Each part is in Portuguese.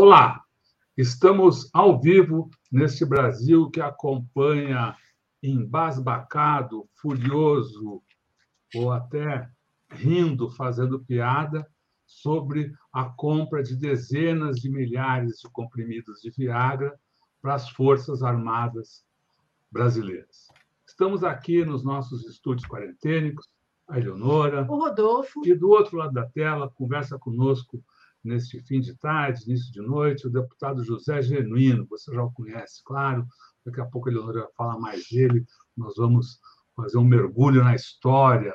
Olá, estamos ao vivo neste Brasil que acompanha embasbacado, furioso ou até rindo, fazendo piada sobre a compra de dezenas de milhares de comprimidos de Viagra para as Forças Armadas brasileiras. Estamos aqui nos nossos estúdios quarentênicos, a Eleonora, o Rodolfo, e do outro lado da tela conversa conosco neste fim de tarde, início de noite, o deputado José Genuíno. Você já o conhece, claro. Daqui a pouco a Eleonora vai falar mais dele. Nós vamos fazer um mergulho na história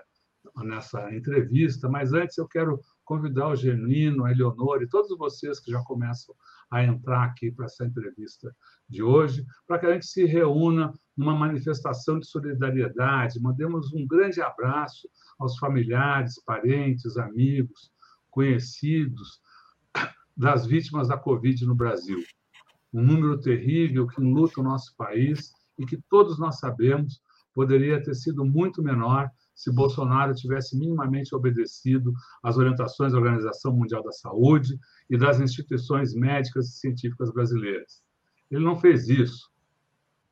nessa entrevista. Mas antes eu quero convidar o Genuíno, a Eleonora e todos vocês que já começam a entrar aqui para essa entrevista de hoje, para que a gente se reúna numa manifestação de solidariedade, mandemos um grande abraço aos familiares, parentes, amigos, conhecidos das vítimas da Covid no Brasil. Um número terrível que enluta o nosso país e que todos nós sabemos poderia ter sido muito menor se Bolsonaro tivesse minimamente obedecido às orientações da Organização Mundial da Saúde e das instituições médicas e científicas brasileiras. Ele não fez isso.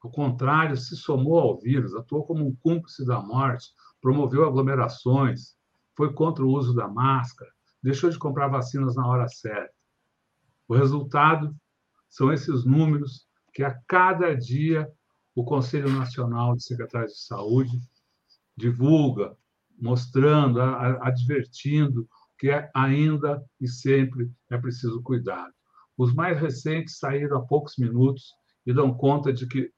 Ao contrário, se somou ao vírus, atuou como um cúmplice da morte, promoveu aglomerações, foi contra o uso da máscara, deixou de comprar vacinas na hora certa. O resultado são esses números que a cada dia o Conselho Nacional de Secretários de Saúde divulga, mostrando, advertindo que é ainda e sempre é preciso cuidado. Os mais recentes saíram há poucos minutos e dão conta de que,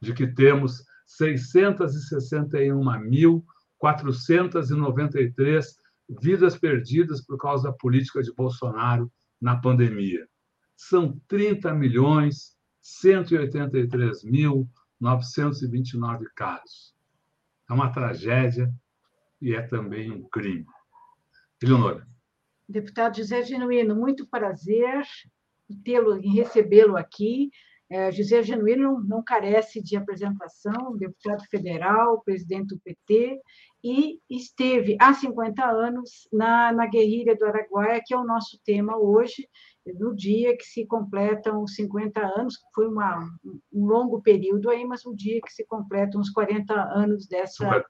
de que temos 661.493 vidas perdidas por causa da política de Bolsonaro na pandemia. São 30 milhões 183 mil 929 casos. É uma tragédia e é também um crime. Eleonora. Deputado José Genuíno, muito prazer tê-lo recebê-lo aqui. É, José Genuíno não carece de apresentação, deputado federal, presidente do PT, e esteve há 50 anos na, na guerrilha do Araguaia, que é o nosso tema hoje, no dia que se completam 50 anos, que foi uma, um longo período aí, mas o dia que se completam os 40 anos dessa.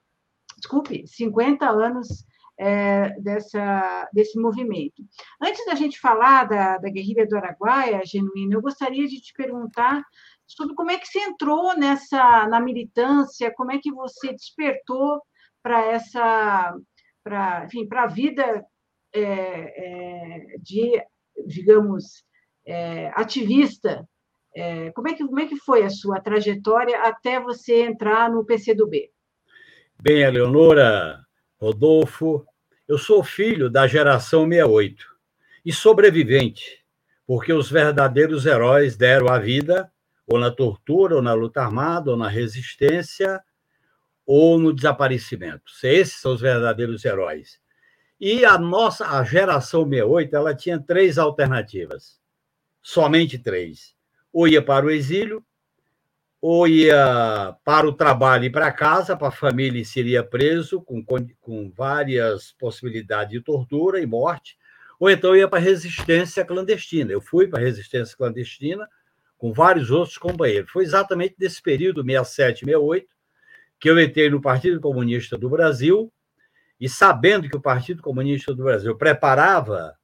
Desculpe, 50 anos é, dessa, desse movimento. Antes da gente falar da, da guerrilha do Araguaia, Genuíno, eu gostaria de te perguntar sobre como é que você entrou nessa na militância, como é que você despertou para essa, para, enfim, para a vida é, é, de, digamos, é, ativista. É, como, é que, como é que foi a sua trajetória até você entrar no PCdoB? Bem, Eleonora, Rodolfo, eu sou filho da geração 68 e sobrevivente, porque os verdadeiros heróis deram a vida ou na tortura, ou na luta armada, ou na resistência, ou no desaparecimento. Esses são os verdadeiros heróis. E a nossa, a geração 68, ela tinha três alternativas. Somente três. Ou ia para o exílio, ou ia para o trabalho e para casa, para a família e seria preso, com, com várias possibilidades de tortura e morte, ou então ia para a resistência clandestina. Eu fui para a resistência clandestina com vários outros companheiros. Foi exatamente desse período, 67, 68, que eu entrei no Partido Comunista do Brasil e sabendo que o Partido Comunista do Brasil preparava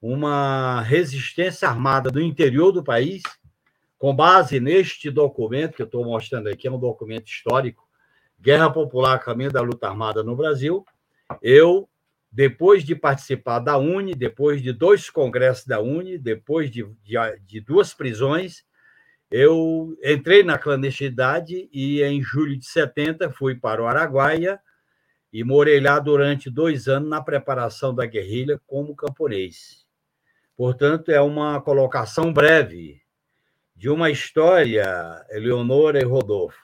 uma resistência armada no interior do país, com base neste documento que eu estou mostrando aqui, é um documento histórico, Guerra Popular Caminho da Luta Armada no Brasil, eu, depois de participar da UNE, depois de dois congressos da UNE, depois de, de, de duas prisões, eu entrei na clandestinidade e, em julho de 70, fui para o Araguaia e morei lá durante dois anos na preparação da guerrilha como camponês. Portanto, é uma colocação breve de uma história, Eleonora e Rodolfo,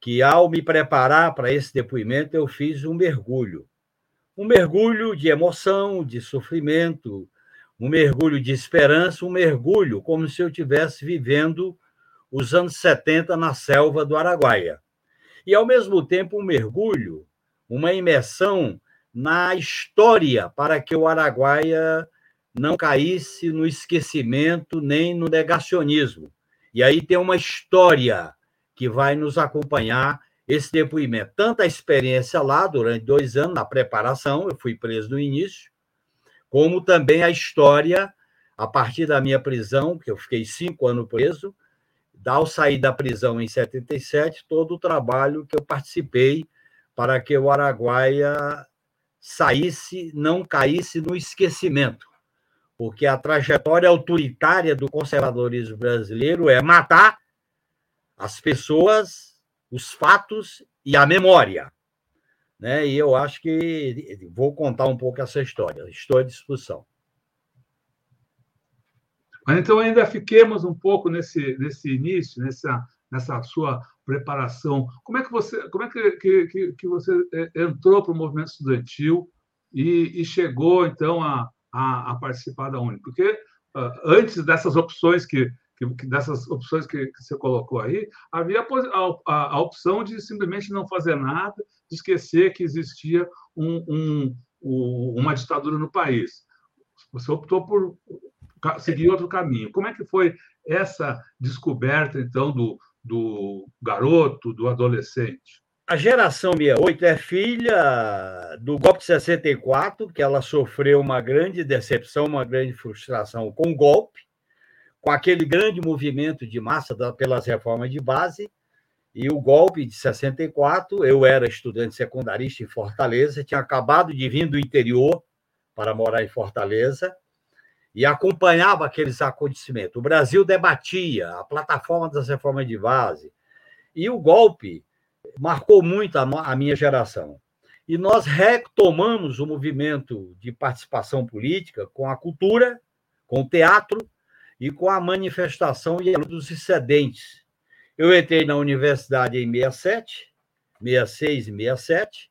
que ao me preparar para esse depoimento, eu fiz um mergulho. Um mergulho de emoção, de sofrimento, um mergulho de esperança, um mergulho como se eu estivesse vivendo os anos 70 na selva do Araguaia. E, ao mesmo tempo, um mergulho, uma imersão na história para que o Araguaia não caísse no esquecimento nem no negacionismo. E aí tem uma história que vai nos acompanhar esse depoimento. Tanto a experiência lá, durante dois anos, na preparação, eu fui preso no início, como também a história, a partir da minha prisão, que eu fiquei cinco anos preso, ao sair da prisão em 77, todo o trabalho que eu participei para que o Araguaia saísse, não caísse no esquecimento. Porque a trajetória autoritária do conservadorismo brasileiro é matar as pessoas, os fatos e a memória. Né? E eu acho que vou contar um pouco essa história. Estou à. Mas então ainda fiquemos um pouco nesse, nesse início, nessa, nessa sua preparação. Como é que você, como é que, que, que você é, entrou para o movimento estudantil e, e chegou então a, a, a, participar da Uni? Porque uh, antes dessas opções que, que, dessas opções que, que, você colocou aí, havia a, a, a, opção de simplesmente não fazer nada, de esquecer que existia um, um, um, uma ditadura no país. Você optou por seguir outro caminho. Como é que foi essa descoberta, então, do, do garoto, do adolescente? A geração 68 é filha do golpe de 64, que ela sofreu uma grande decepção, uma grande frustração com o golpe, com aquele grande movimento de massa pelas reformas de base, e o golpe de 64, eu era estudante secundarista em Fortaleza, tinha acabado de vir do interior para morar em Fortaleza, e acompanhava aqueles acontecimentos. O Brasil debatia a plataforma das reformas de base, e o golpe marcou muito a, a minha geração. E nós retomamos o movimento de participação política com a cultura, com o teatro e com a manifestação e a dos excedentes. Eu entrei na universidade em 67, 66 e 67,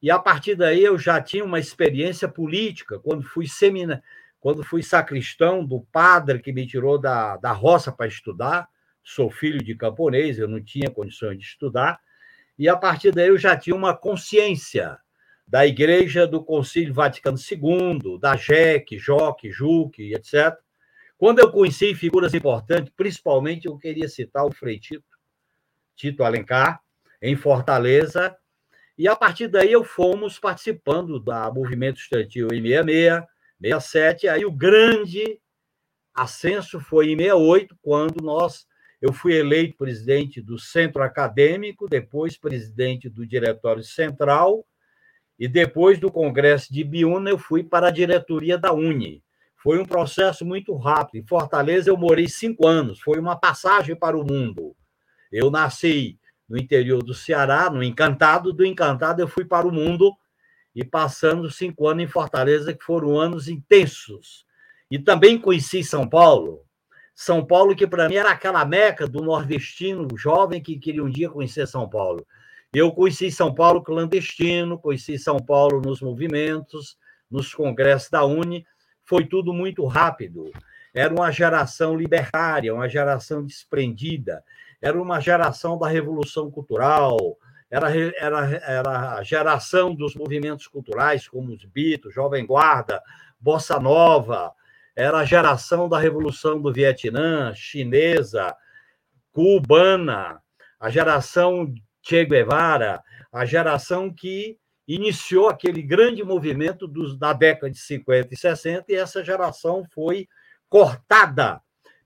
e a partir daí eu já tinha uma experiência política quando fui seminário quando fui sacristão do padre que me tirou da, da roça para estudar, sou filho de camponês, eu não tinha condições de estudar, e a partir daí eu já tinha uma consciência da Igreja do Concílio Vaticano II, da JEC, JOC, JUC, etc. Quando eu conheci figuras importantes, principalmente eu queria citar o Frei Tito, Tito Alencar, em Fortaleza, e a partir daí eu fomos participando da movimento estudantil em 66, 67, aí o grande ascenso foi em 68, quando nós eu fui eleito presidente do Centro Acadêmico, depois presidente do Diretório Central, e depois do Congresso de Biúna eu fui para a diretoria da Uni. Foi um processo muito rápido. Em Fortaleza eu morei cinco anos, foi uma passagem para o mundo. Eu nasci no interior do Ceará, no Encantado, do Encantado eu fui para o mundo e passando cinco anos em Fortaleza, que foram anos intensos. E também conheci São Paulo. São Paulo, que para mim era aquela meca do nordestino jovem que queria um dia conhecer São Paulo. Eu conheci São Paulo clandestino, conheci São Paulo nos movimentos, nos congressos da Uni. Foi tudo muito rápido. Era uma geração libertária, uma geração desprendida, era uma geração da revolução cultural, era, era, era a geração dos movimentos culturais, como os Beatles, Jovem Guarda, Bossa Nova, era a geração da Revolução do Vietnã, chinesa, cubana, a geração Che Guevara, a geração que iniciou aquele grande movimento dos, da década de 50 e 60, e essa geração foi cortada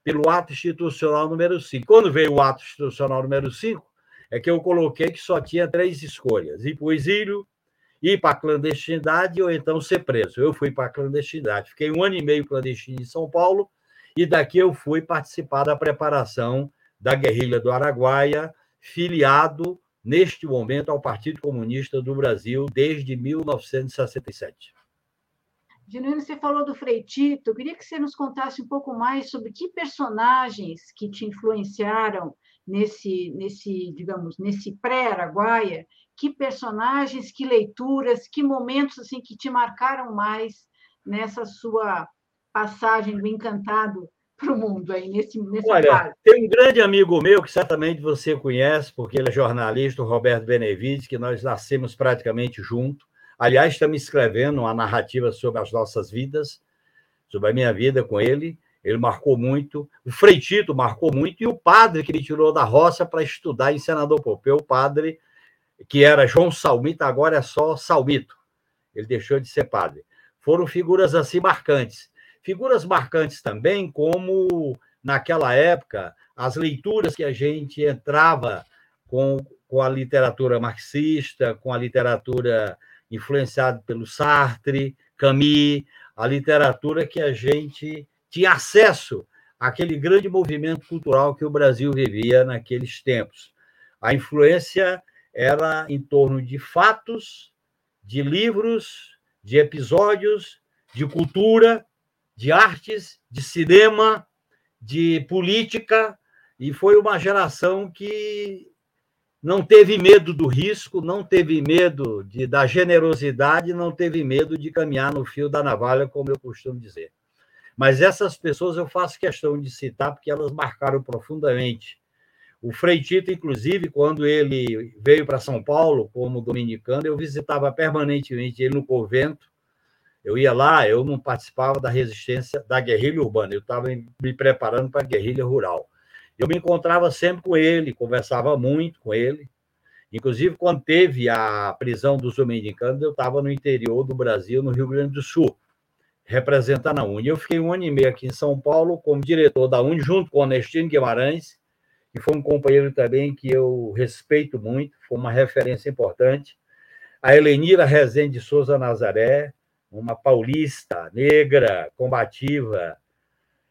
pelo ato institucional número 5. Quando veio o ato institucional número 5, é que eu coloquei que só tinha três escolhas: ir para o exílio, ir para a clandestinidade ou então ser preso. Eu fui para a clandestinidade. Fiquei um ano e meio clandestino em São Paulo e daqui eu fui participar da preparação da guerrilha do Araguaia, filiado neste momento ao Partido Comunista do Brasil desde 1967. Genuíno, você falou do Frei Tito. Eu queria que você nos contasse um pouco mais sobre que personagens que te influenciaram nesse, nesse digamos, nesse pré-Araguaia, que personagens, que leituras, que momentos assim que te marcaram mais nessa sua passagem do encantado para o mundo aí nesse nesse Olha, tem um grande amigo meu que certamente você conhece, porque ele é jornalista, o Roberto Benevides, que nós nascemos praticamente junto. Aliás, estamos escrevendo uma narrativa sobre as nossas vidas, sobre a minha vida com ele. Ele marcou muito. O Frei Tito marcou muito. E o padre que me tirou da roça para estudar em Senador Pompeu, o padre que era João Salmito, agora é só Salmito. Ele deixou de ser padre. Foram figuras assim marcantes. Figuras marcantes também, como naquela época, as leituras que a gente entrava com, com a literatura marxista, com a literatura influenciada pelo Sartre, Camus, a literatura que a gente tinha acesso àquele grande movimento cultural que o Brasil vivia naqueles tempos. A influência era em torno de fatos, de livros, de episódios, de cultura, de artes, de cinema, de política, e foi uma geração que não teve medo do risco, não teve medo de, da generosidade, não teve medo de caminhar no fio da navalha, como eu costumo dizer. Mas essas pessoas eu faço questão de citar porque elas marcaram profundamente. O Frei Tito, inclusive, quando ele veio para São Paulo como dominicano, eu visitava permanentemente ele no convento, eu ia lá, eu não participava da resistência da guerrilha urbana, eu estava me preparando para a guerrilha rural. Eu me encontrava sempre com ele, conversava muito com ele. Inclusive, quando teve a prisão dos dominicanos, eu estava no interior do Brasil, no Rio Grande do Sul, representando a UNE. Eu fiquei um ano e meio aqui em São Paulo como diretor da UNE, junto com o Onestino Guimarães, que foi um companheiro também que eu respeito muito, foi uma referência importante. A Helenira Rezende de Souza Nazaré, uma paulista negra, combativa,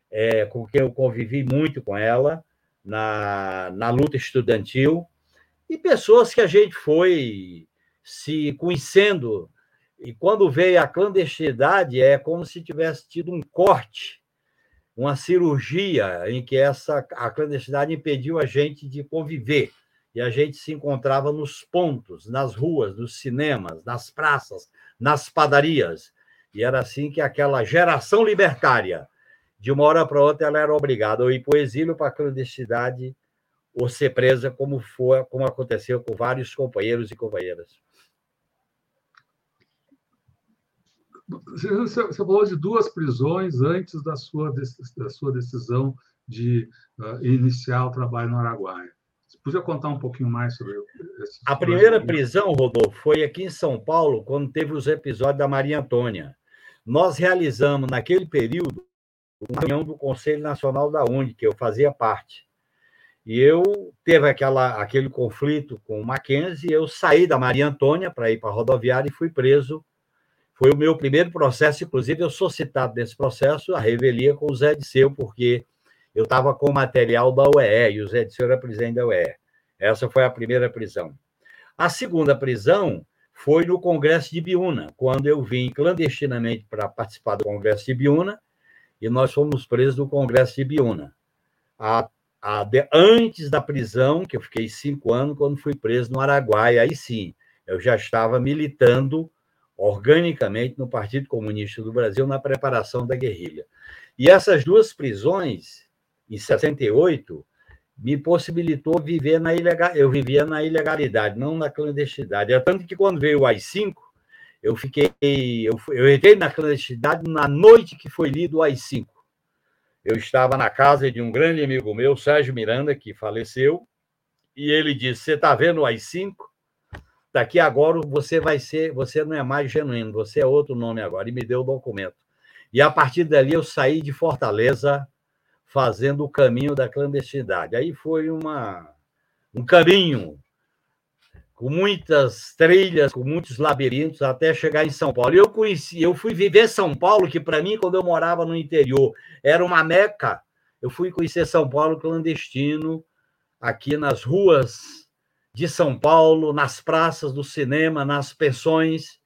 é, com quem eu convivi muito com ela na, na luta estudantil, e pessoas que a gente foi se conhecendo. E quando veio a clandestinidade, é como se tivesse tido um corte, uma cirurgia em que essa a clandestinidade impediu a gente de conviver. E a gente se encontrava nos pontos, nas ruas, nos cinemas, nas praças, nas padarias. E era assim que aquela geração libertária, de uma hora para outra, ela era obrigada a ir para o exílio, para a clandestinidade, ou ser presa, como foi, como aconteceu com vários companheiros e companheiras. Você falou de duas prisões antes da sua, da sua decisão de uh, iniciar o trabalho no Araguaia. Você podia contar um pouquinho mais sobre isso? A primeira prisão, Rodolfo, foi aqui em São Paulo, quando teve os episódios da Maria Antônia. Nós realizamos, naquele período, uma reunião do Conselho Nacional da UNE, que eu fazia parte. E eu teve aquela, aquele conflito com o Mackenzie, eu saí da Maria Antônia para ir para a rodoviária e fui preso. Foi o meu primeiro processo, inclusive eu sou citado nesse processo, a revelia com o Zé Disseu, porque eu estava com o material da UEE e o Zé Disseu era presidente da UEE. Essa foi a primeira prisão. A segunda prisão foi no Congresso de Biúna, quando eu vim clandestinamente para participar do Congresso de Biúna, e nós fomos presos no Congresso de Biúna. A, a, de, antes da prisão, que eu fiquei cinco anos, quando fui preso no Araguaia, aí sim, eu já estava militando organicamente no Partido Comunista do Brasil na preparação da guerrilha. E essas duas prisões em 68, me possibilitou viver na ilegal. Eu vivia na ilegalidade, não na clandestinidade. É tanto que quando veio o AI-5, eu fiquei. Eu, eu entrei na clandestinidade na noite que foi lido o AI-5. Eu estava na casa de um grande amigo meu, Sérgio Miranda, que faleceu, e ele disse: Você está vendo o AI-5? Daqui agora você vai ser, você não é mais genuíno, você é outro nome agora. E me deu o documento. E a partir dali eu saí de Fortaleza fazendo o caminho da clandestinidade. Aí foi uma, um caminho com muitas trilhas, com muitos labirintos, até chegar em São Paulo. Eu conheci, eu fui viver São Paulo, que para mim, quando eu morava no interior, era uma meca. Eu fui conhecer São Paulo clandestino, aqui nas ruas de São Paulo, nas praças do cinema, nas pensões.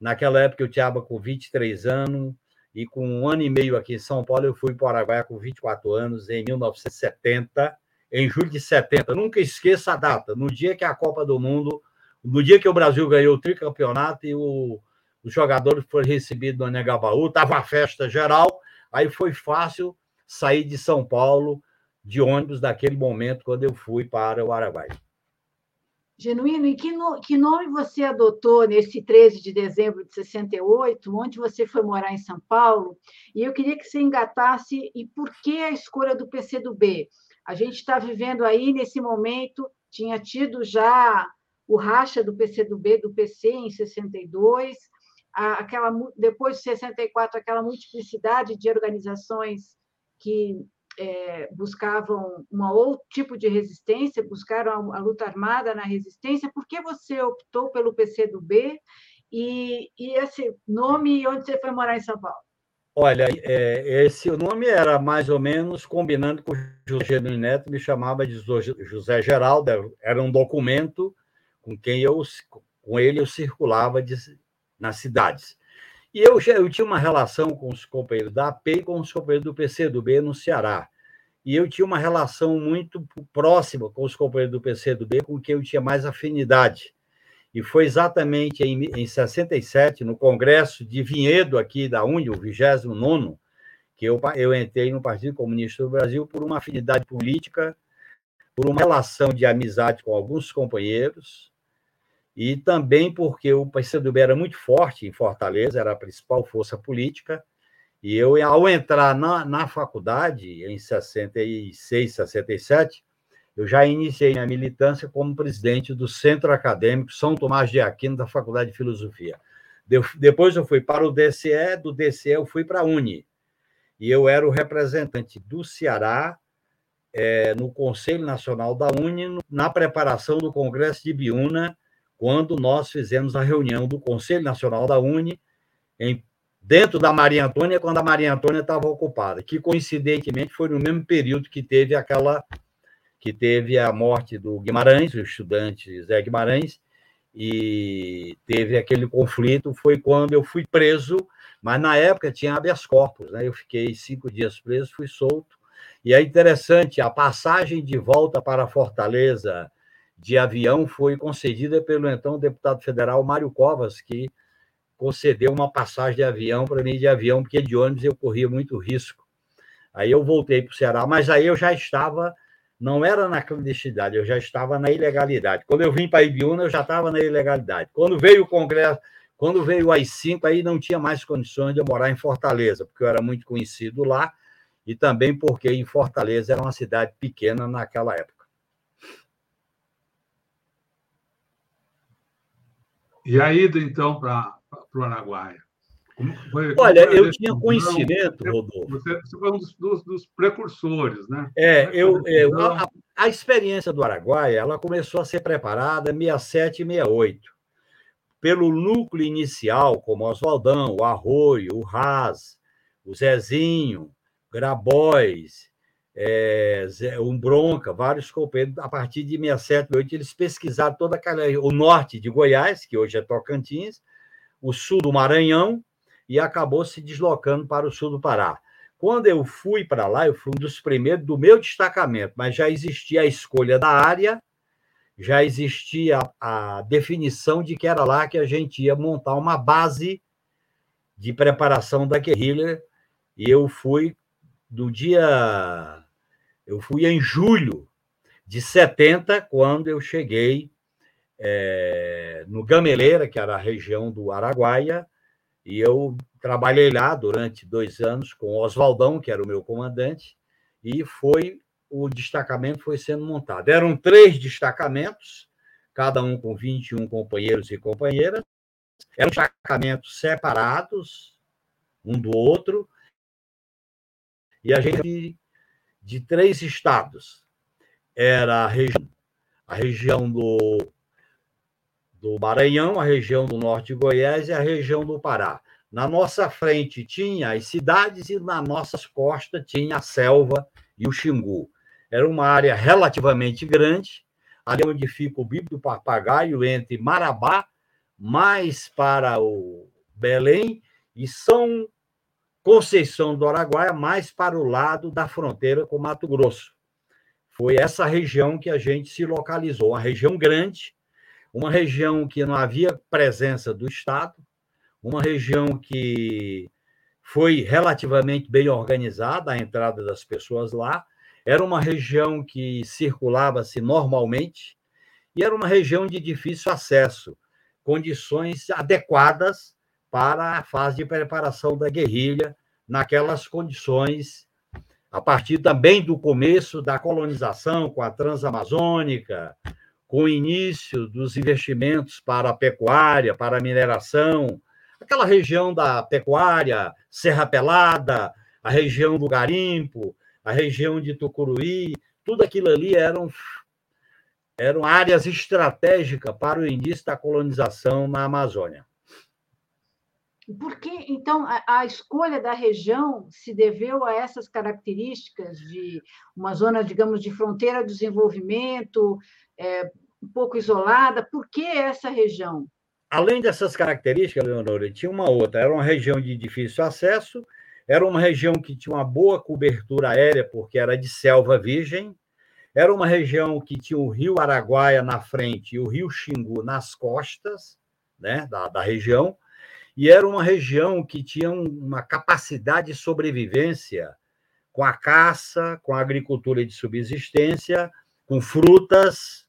Naquela época eu tinha com 23 anos, e com um ano e meio aqui em São Paulo, eu fui para o Araguaia com 24 anos, em 1970, em julho de 70. nunca esqueça a data, no dia que a Copa do Mundo, no dia que o Brasil ganhou o tricampeonato e o, os jogadores foram recebidos no Negabaú, estava a festa geral, aí foi fácil sair de São Paulo de ônibus naquele momento, quando eu fui para o Araguaia. Genuíno, e que, no, que nome você adotou nesse 13 de dezembro de 68, onde você foi morar em São Paulo? E eu queria que você engatasse e por que a escolha do PCdoB? A gente está vivendo aí, nesse momento, tinha tido já o racha do PCdoB, do PC, em 62, aquela, depois de 64, aquela multiplicidade de organizações que é, buscavam um outro tipo de resistência, buscaram a, a, luta armada na resistência. Por que você optou pelo PCdoB e, e esse nome onde você foi morar em São Paulo? Olha, é, esse nome era mais ou menos combinando com o José Neto, me chamava de José Geraldo, era um documento com quem eu, com ele eu circulava de, nas cidades. E eu, já, eu tinha uma relação com os companheiros da AP e com os companheiros do PCdoB no Ceará. E eu tinha uma relação muito próxima com os companheiros do PCdoB, com quem eu tinha mais afinidade. E foi exatamente em, em 67, no Congresso de Vinhedo, aqui da Uni, o 29, que eu, eu entrei no Partido Comunista do Brasil por uma afinidade política, por uma relação de amizade com alguns companheiros, e também porque o PCdoB era muito forte em Fortaleza, era a principal força política, e eu, ao entrar na, na faculdade, em 66, 67, eu já iniciei minha militância como presidente do Centro Acadêmico São Tomás de Aquino, da Faculdade de Filosofia. De, depois eu fui para o DCE, do DCE eu fui para a Uni, e eu era o representante do Ceará é, no Conselho Nacional da Uni, na preparação do Congresso de Biúna, quando nós fizemos a reunião do Conselho Nacional da Uni, em, dentro da Maria Antônia, quando a Maria Antônia estava ocupada, que coincidentemente foi no mesmo período que teve aquela que teve a morte do Guimarães, o estudante Zé Guimarães, e teve aquele conflito, foi quando eu fui preso, mas na época tinha habeas corpus, né? Eu fiquei cinco dias preso, fui solto. E é interessante, a passagem de volta para Fortaleza de avião foi concedida pelo então deputado federal Mário Covas, que concedeu uma passagem de avião para mim de avião, porque de ônibus eu corria muito risco. Aí eu voltei para o Ceará, mas aí eu já estava, não era na clandestinidade, eu já estava na ilegalidade. Quando eu vim para Ibiúna, eu já estava na ilegalidade. Quando veio o Congresso, quando veio o AI-5, aí não tinha mais condições de eu morar em Fortaleza, porque eu era muito conhecido lá, e também porque em Fortaleza era uma cidade pequena naquela época. E a ida, então, para o Araguaia? Foi, Olha, eu tinha conhecimento, Rodolfo. Você, você foi um dos, dos, dos, precursores, né? É, eu, eu a, a, experiência do Araguaia ela começou a ser preparada em 67 e 68, pelo núcleo inicial, como Oswaldão, o Arroio, o Raz, o Zezinho, Grabois, é, um Bronca, vários companheiros, a partir de 67, 68, eles pesquisaram toda aquela, o norte de Goiás, que hoje é Tocantins, o sul do Maranhão, e acabou se deslocando para o sul do Pará. Quando eu fui para lá, eu fui um dos primeiros do meu destacamento, mas já existia a escolha da área, já existia a definição de que era lá que a gente ia montar uma base de preparação da guerrilha, e eu fui do dia eu fui em julho de 70, quando eu cheguei é, no Gameleira, que era a região do Araguaia, e eu trabalhei lá durante dois anos com o Oswaldão, que era o meu comandante, e foi o destacamento foi sendo montado. Eram três destacamentos, cada um com 21 companheiros e companheiras, eram destacamentos separados um do outro, e a gente de três estados. Era a região, a região do, do Maranhão, a região do norte de Goiás e a região do Pará. Na nossa frente tinha as cidades e nas nossas costas tinha a selva e o Xingu. Era uma área relativamente grande, ali onde fica o bico do papagaio, entre Marabá, mais para o Belém, e São Conceição do Araguaia, mais para o lado da fronteira com Mato Grosso. Foi essa região que a gente se localizou, uma região grande, uma região que não havia presença do Estado, uma região que foi relativamente bem organizada a entrada das pessoas lá, era uma região que circulava-se normalmente, e era uma região de difícil acesso, condições adequadas para a fase de preparação da guerrilha, naquelas condições, a partir também do começo da colonização com a Transamazônica, com o início dos investimentos para a pecuária, para a mineração, aquela região da pecuária, Serra Pelada, a região do Garimpo, a região de Tucuruí, tudo aquilo ali eram, eram áreas estratégicas para o início da colonização na Amazônia. Por que, então, a, a, escolha da região se deveu a essas características de uma zona, digamos, de fronteira de desenvolvimento, é, um pouco isolada? Por que essa região? Além dessas características, Leonora, tinha uma outra. Era uma região de difícil acesso, era uma região que tinha uma boa cobertura aérea, porque era de selva virgem, era uma região que tinha o rio Araguaia na frente e o rio Xingu nas costas né, da, da região, e era uma região que tinha uma capacidade de sobrevivência com a caça, com a agricultura de subsistência, com frutas,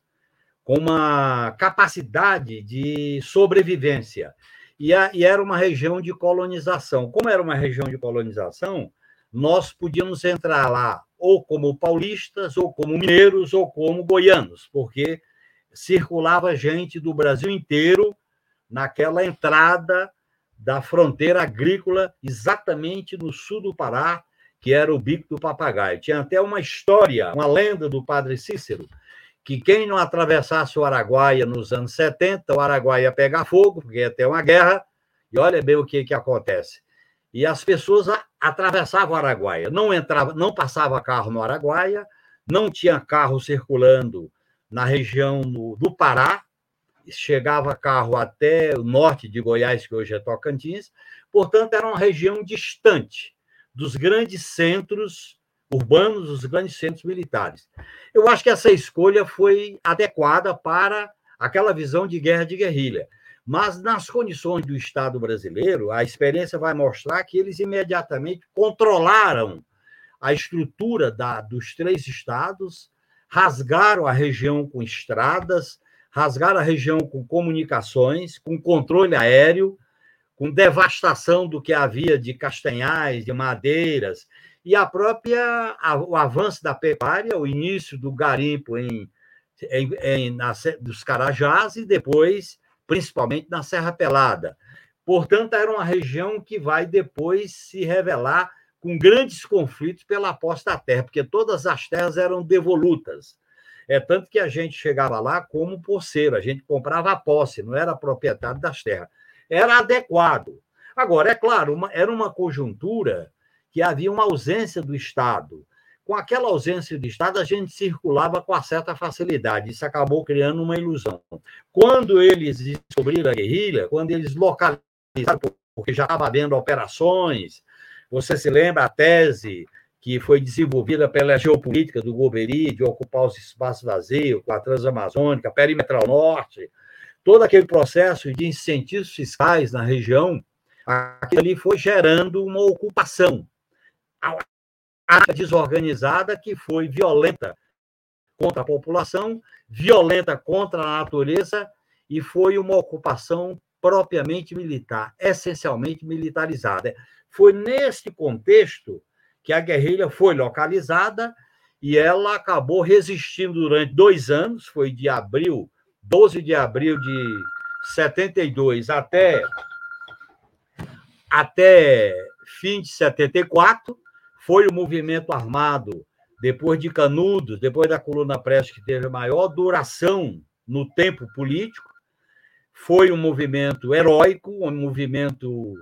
com uma capacidade de sobrevivência. E, a, e, era uma região de colonização. Como era uma região de colonização, nós podíamos entrar lá ou como paulistas, ou como mineiros, ou como goianos, porque circulava gente do Brasil inteiro naquela entrada da fronteira agrícola, exatamente no sul do Pará, que era o Bico do Papagaio. Tinha até uma história, uma lenda do padre Cícero, que quem não atravessasse o Araguaia nos anos 70, o Araguaia ia pegar fogo, porque ia ter uma guerra, e olha bem o que, que acontece. E as pessoas atravessavam o Araguaia, não entrava, não passava carro no Araguaia, não tinha carro circulando na região do, do Pará, chegava carro até o norte de Goiás, que hoje é Tocantins, portanto, era uma região distante dos grandes centros urbanos, os grandes centros militares. Eu acho que essa escolha foi adequada para aquela visão de guerra de guerrilha. Mas, nas condições do Estado brasileiro, a experiência vai mostrar que eles imediatamente controlaram a estrutura da, dos três estados, rasgaram a região com estradas, rasgaram a região com comunicações, com controle aéreo, com devastação do que havia de castanhais, de madeiras, e a própria o avanço da pecuária, o início do garimpo em, em, em na, dos Carajás e depois, principalmente, na Serra Pelada. Portanto, era uma região que vai depois se revelar com grandes conflitos pela posse da terra, porque todas as terras eram devolutas. É tanto que a gente chegava lá como porceiro, a gente comprava a posse, não era proprietário das terras. Era adequado. Agora, é claro, uma, era uma conjuntura que havia uma ausência do Estado. Com aquela ausência do Estado, a gente circulava com certa facilidade. Isso acabou criando uma ilusão. Quando eles descobriram a guerrilha, quando eles localizaram, porque já estava havendo operações, você se lembra a tese que foi desenvolvida pela geopolítica do Goberi, de ocupar os espaços vazios, com a Transamazônica, Perimetral Norte, todo aquele processo de incentivos fiscais na região, aquilo ali foi gerando uma ocupação desorganizada que foi violenta contra a população, violenta contra a natureza e foi uma ocupação propriamente militar, essencialmente militarizada. Foi nesse contexto que a guerrilha foi localizada e ela acabou resistindo durante dois anos, foi de abril, 12 de abril de 72 até, até fim de 74, foi o movimento armado, depois de Canudos, depois da coluna Prestes, que teve maior duração no tempo político, foi um movimento heróico, um movimento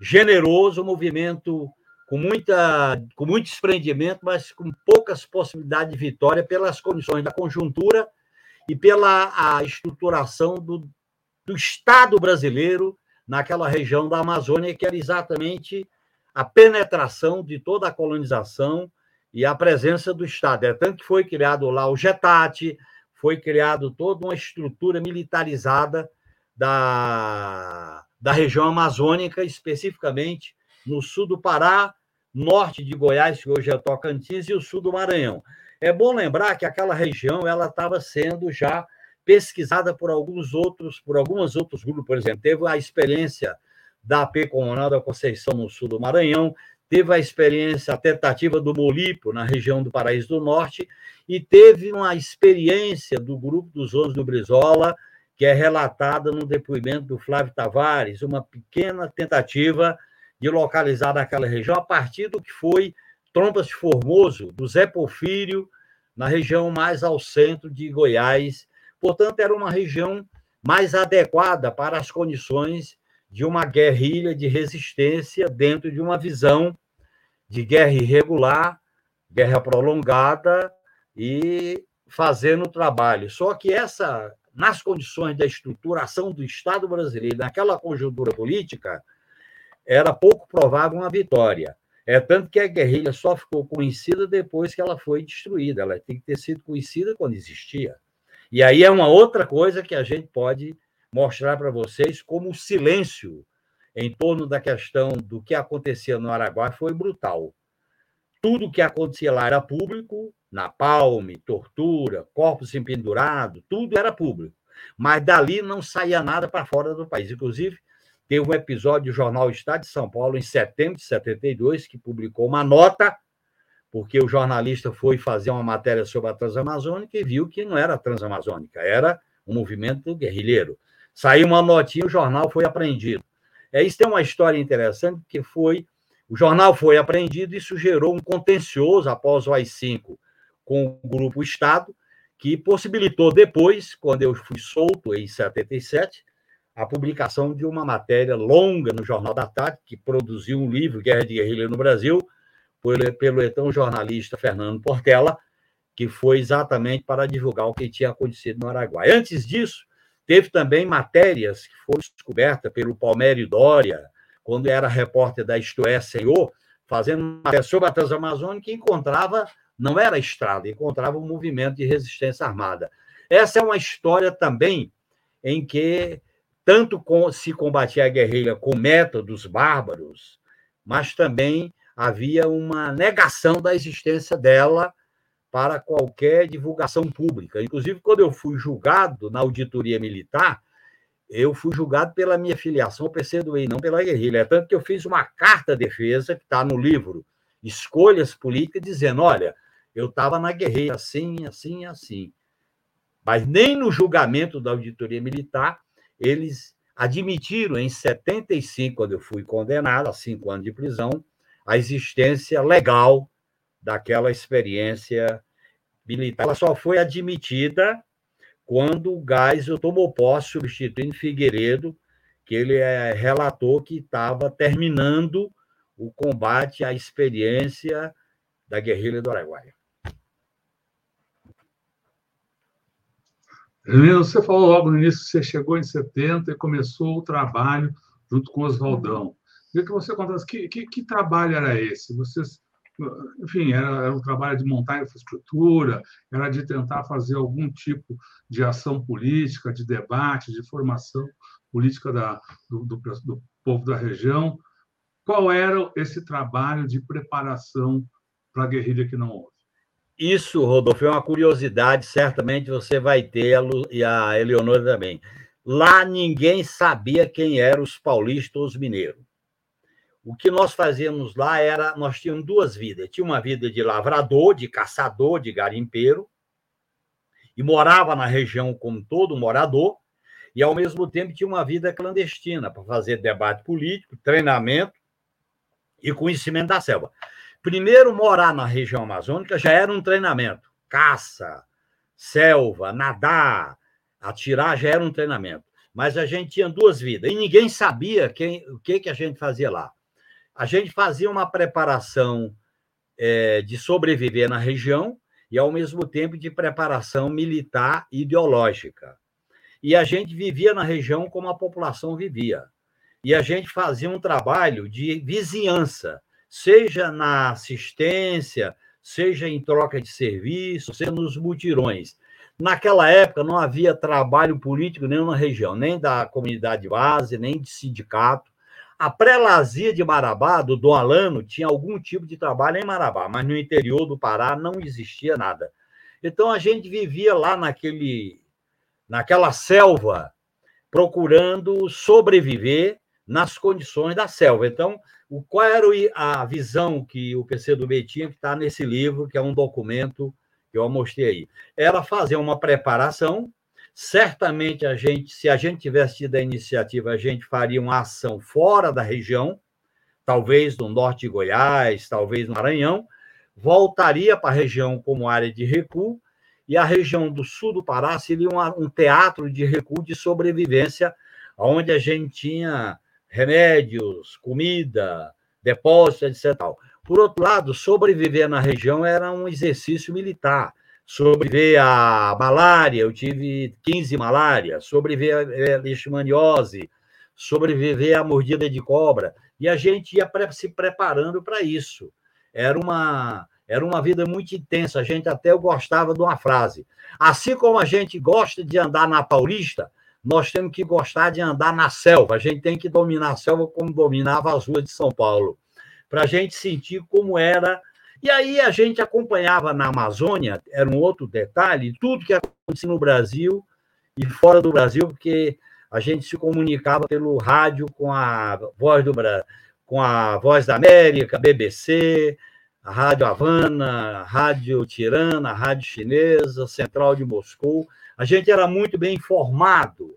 generoso, um movimento com, muita, com muito desprendimento, mas com poucas possibilidades de vitória pelas condições da conjuntura e pela a estruturação do, do Estado brasileiro naquela região da Amazônia, que era exatamente a penetração de toda a colonização e a presença do Estado. É tanto que foi criado lá o GETAT, foi criado toda uma estrutura militarizada da, da região amazônica, especificamente no sul do Pará, norte de Goiás, que hoje é Tocantins, e o sul do Maranhão. É bom lembrar que aquela região ela estava sendo já pesquisada por alguns outros, por alguns outros grupos, por exemplo, teve a experiência da AP Comunal da Conceição no sul do Maranhão, teve a experiência, a tentativa do Molipo na região do Paraíso do Norte. E teve uma experiência do grupo dos Ônibus do Brizola, que é relatada no depoimento do Flávio Tavares, uma pequena tentativa de localizar naquela região a partir do que foi Trompas de Formoso, do Zé Porfírio, na região mais ao centro de Goiás. Portanto, era uma região mais adequada para as condições de uma guerrilha de resistência dentro de uma visão de guerra irregular, guerra prolongada e fazendo trabalho. Só que essa, nas condições da estruturação do Estado brasileiro, naquela conjuntura política, era pouco provável uma vitória. É tanto que a guerrilha só ficou conhecida depois que ela foi destruída. Ela tem que ter sido conhecida quando existia. E aí é uma outra coisa que a gente pode mostrar para vocês como o silêncio em torno da questão do que acontecia no Araguaia foi brutal. Tudo que acontecia lá era público, napalm, tortura, corpos empendurados, tudo era público. Mas dali não saía nada para fora do país. Inclusive, Teve um episódio do jornal Estado de São Paulo, em setembro de 72, que publicou uma nota, porque o jornalista foi fazer uma matéria sobre a Transamazônica e viu que não era Transamazônica, era um movimento guerrilheiro. Saiu uma notinha, o jornal foi apreendido. É, isso tem uma história interessante, que foi o jornal foi apreendido e isso gerou um contencioso após o AI-5 com o Grupo Estado, que possibilitou depois, quando eu fui solto em 77, a publicação de uma matéria longa no Jornal da Tarde, que produziu um livro, Guerra de Guerrilha no Brasil, pelo então jornalista Fernando Portela, que foi exatamente para divulgar o que tinha acontecido no Araguaia. Antes disso, teve também matérias que foram descobertas pelo Palmério Dória, quando era repórter da Isto é, Senhor, fazendo matéria sobre a Transamazônica, que encontrava, não era estrada, encontrava um movimento de resistência armada. Essa é uma história também em que tanto com, se combatia a guerrilha com métodos bárbaros, mas também havia uma negação da existência dela para qualquer divulgação pública. Inclusive, quando eu fui julgado na auditoria militar, eu fui julgado pela minha filiação ao PCdoI, não pela guerrilha. É tanto que eu fiz uma carta defesa, que está no livro Escolhas Políticas, dizendo: olha, eu estava na guerrilha assim, assim, assim. Mas nem no julgamento da auditoria militar eles admitiram em 75, quando eu fui condenado a cinco anos de prisão, a existência legal daquela experiência militar. Ela só foi admitida quando o Geisel tomou posse, substituindo Figueiredo, que ele é, relatou que estava terminando o combate à experiência da guerrilha do Araguaia. Você falou logo no início que você chegou em 70 e começou o trabalho junto com Oswaldão. Queria que você contasse que, que, que, trabalho era esse? Vocês, enfim, era, era um trabalho de montar infraestrutura, era de tentar fazer algum tipo de ação política, de debate, de formação política da, do, do, do povo da região. Qual era esse trabalho de preparação para a guerrilha que não houve? Isso, Rodolfo, é uma curiosidade, certamente você vai ter, e a Eleonora também. Lá ninguém sabia quem eram os paulistas ou os mineiros. O que nós fazíamos lá era, nós tínhamos duas vidas. Tinha uma vida de lavrador, de caçador, de garimpeiro, e morava na região como todo morador, e ao mesmo tempo tinha uma vida clandestina para fazer debate político, treinamento e conhecimento da selva. Primeiro, morar na região amazônica já era um treinamento. Caça, selva, nadar, atirar já era um treinamento. Mas a gente tinha duas vidas e ninguém sabia quem, o que, que a gente fazia lá. A gente fazia uma preparação é, de sobreviver na região e, ao mesmo tempo, de preparação militar e ideológica. E a gente vivia na região como a população vivia. E a gente fazia um trabalho de vizinhança seja na assistência, seja em troca de serviço, seja nos mutirões. Naquela época não havia trabalho político nenhum na região, nem da comunidade base, nem de sindicato. A pré-lazia de Marabá, do Dom Alano, tinha algum tipo de trabalho em Marabá, mas no interior do Pará não existia nada. Então a gente vivia lá naquele naquela selva, procurando sobreviver nas condições da selva. Então, o, qual era a visão que o PCdoB tinha, que está nesse livro, que é um documento que eu mostrei aí? Era fazer uma preparação. Certamente, a gente, se a gente tivesse tido a iniciativa, a gente faria uma ação fora da região, talvez no norte de Goiás, talvez no Maranhão, voltaria para a região como área de recuo, e a região do sul do Pará seria um teatro de recuo de sobrevivência, onde a gente tinha remédios, comida, depósitos, etc. Por outro lado, sobreviver na região era um exercício militar. Sobreviver à malária, eu tive 15 malária, sobreviver à leishmaniose, sobreviver à mordida de cobra. E a gente ia se preparando para isso. Era uma, era uma vida muito intensa. A gente até gostava de uma frase. Assim como a gente gosta de andar na Paulista, nós temos que gostar de andar na selva. A gente tem que dominar a selva como dominava as ruas de São Paulo, para a gente sentir como era. E aí a gente acompanhava na Amazônia, era um outro detalhe, tudo que acontecia no Brasil e fora do Brasil, porque a gente se comunicava pelo rádio com a voz do com a Voz da América, BBC, a Rádio Havana, a Rádio Tirana, a Rádio Chinesa, Central de Moscou. A gente era muito bem informado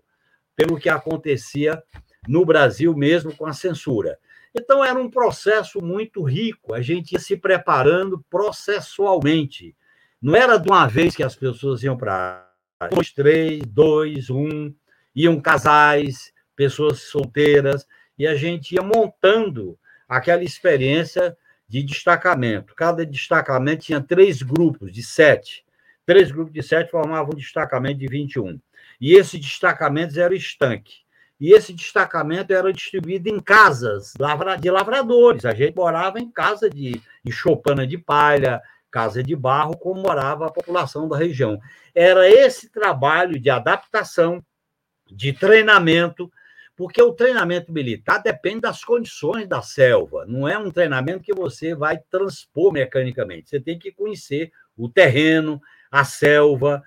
pelo que acontecia no Brasil mesmo com a censura. Então era um processo muito rico, a gente ia se preparando processualmente. Não era de uma vez que as pessoas iam para dois, três, dois, um, iam casais, pessoas solteiras, e a gente ia montando aquela experiência de destacamento. Cada destacamento tinha três grupos de sete. Três grupos de sete formavam um destacamento de 21. E esses destacamentos eram estanque. E esse destacamento era distribuído em casas de lavradores. A gente morava em casa de em chopana de palha, casa de barro, como morava a população da região. Era esse trabalho de adaptação, de treinamento, porque o treinamento militar depende das condições da selva, não é um treinamento que você vai transpor mecanicamente. Você tem que conhecer o terreno, a selva,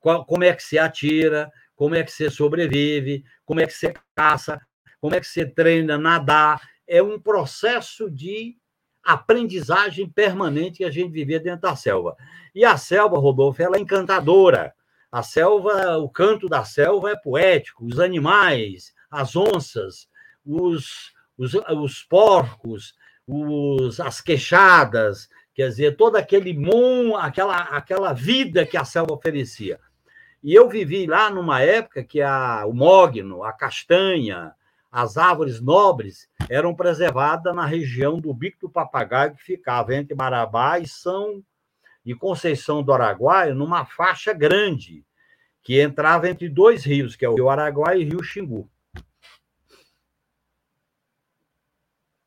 qual, como é que se atira, como é que você sobrevive, como é que você caça, como é que você treina nadar. É um processo de aprendizagem permanente que a gente vivia dentro da selva. E a selva, Rodolfo, ela é encantadora. A selva, o canto da selva é poético, os animais, as onças, os, os, os porcos, os, as queixadas, quer dizer, todo aquele mon, aquela, aquela vida que a selva oferecia. E eu vivi lá numa época que a, o mogno, a castanha, as árvores nobres eram preservadas na região do Bico do Papagaio, que ficava entre Marabá e São e Conceição do Araguaia, numa faixa grande, que entrava entre dois rios, que é o Rio Araguaia e o Rio Xingu.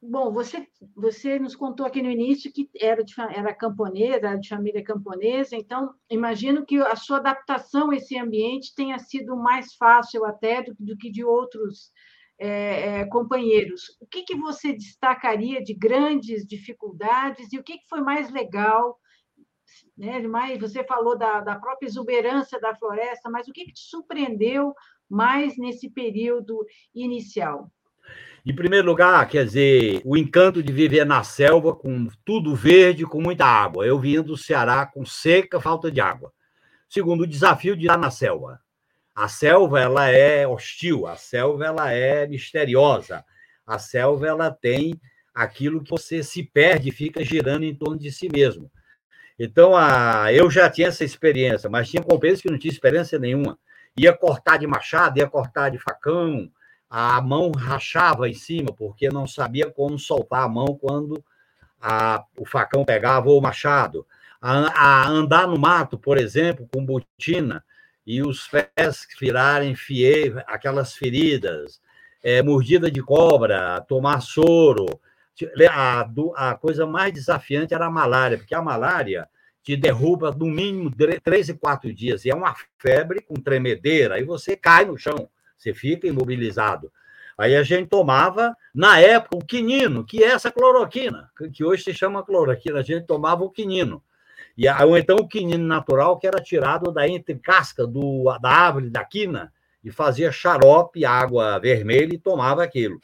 Bom, você, você nos contou aqui no início que era, de, era camponesa, era de família camponesa, então imagino que a sua adaptação a esse ambiente tenha sido mais fácil até do, do que de outros é, é, companheiros. O que, que você destacaria de grandes dificuldades e o que, que foi mais legal? Né? Mais, você falou da, da própria exuberância da floresta, mas o que, que te surpreendeu mais nesse período inicial? Em primeiro lugar, quer dizer, o encanto de viver na selva com tudo verde, com muita água. Eu vim do Ceará com seca, falta de água. Segundo, o desafio de estar na selva. A selva ela é hostil, a selva ela é misteriosa. A selva ela tem aquilo que você se perde, fica girando em torno de si mesmo. Então, a, eu já tinha essa experiência, mas tinha companheiros que não tinha experiência nenhuma. Ia cortar de machado, ia cortar de facão, a mão rachava em cima, porque não sabia como soltar a mão quando a, o facão pegava ou o machado. A, a, andar no mato, por exemplo, com botina, e os pés virarem fie, aquelas feridas, é, mordida de cobra, tomar soro. A, a coisa mais desafiante era a malária, porque a malária te derruba no mínimo três e quatro dias, e é uma febre com tremedeira, aí você cai no chão você fica imobilizado. Aí a gente tomava, na época, o quinino, que é essa cloroquina, que hoje se chama cloroquina, a gente tomava o quinino. E, ou então o quinino natural, que era tirado da entre casca do, da árvore, da quina, e fazia xarope, água vermelha, e tomava aquilo.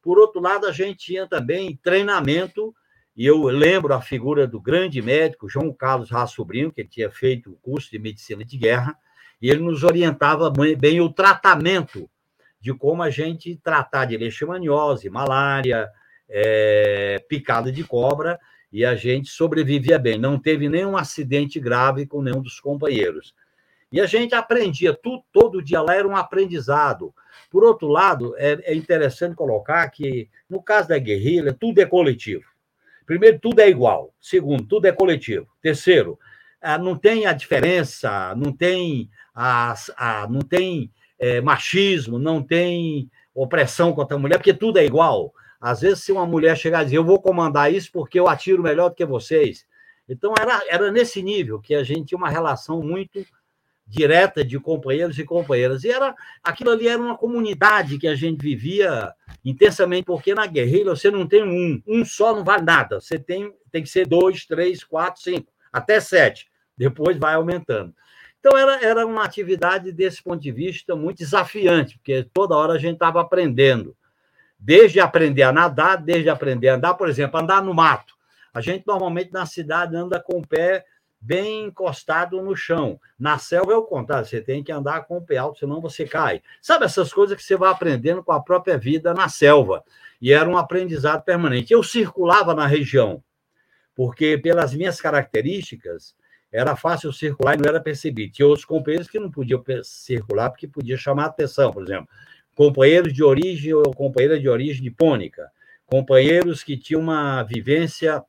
Por outro lado, a gente tinha também treinamento, e eu lembro a figura do grande médico João Carlos Rassobrinho, que tinha feito o curso de medicina de guerra, e ele nos orientava bem o tratamento de como a gente tratar de leishmaniose, malária, é, picada de cobra, e a gente sobrevivia bem. Não teve nenhum acidente grave com nenhum dos companheiros. E a gente aprendia, tudo, todo dia lá era um aprendizado. Por outro lado, é, é interessante colocar que, no caso da guerrilha, tudo é coletivo. Primeiro, tudo é igual. Segundo, tudo é coletivo. Terceiro, ah, não tem a diferença, não tem, a, a não tem é, machismo, não tem opressão contra a mulher, porque tudo é igual. Às vezes, se uma mulher chegar e dizer, eu vou comandar isso porque eu atiro melhor do que vocês. Então, era, era nesse nível que a gente tinha uma relação muito direta de companheiros e companheiras. E era aquilo ali era uma comunidade que a gente vivia intensamente, porque na guerrilha você não tem um, um só não vale nada. Você tem, tem que ser dois, três, quatro, cinco, até sete. Depois vai aumentando. Então, era, era uma atividade, desse ponto de vista, muito desafiante, porque toda hora a gente estava aprendendo desde aprender a nadar, desde aprender a andar, por exemplo, andar no mato. A gente normalmente na cidade anda com o pé bem encostado no chão. Na selva é o contrário, você tem que andar com o pé alto, senão você cai. Sabe essas coisas que você vai aprendendo com a própria vida na selva. E era um aprendizado permanente. Eu circulava na região, porque pelas minhas características, era fácil circular e não era percebido. Tinha outros companheiros que não podiam circular porque podia chamar atenção, por exemplo companheiros de origem ou companheira de origem nipônica, companheiros que tinham uma vivência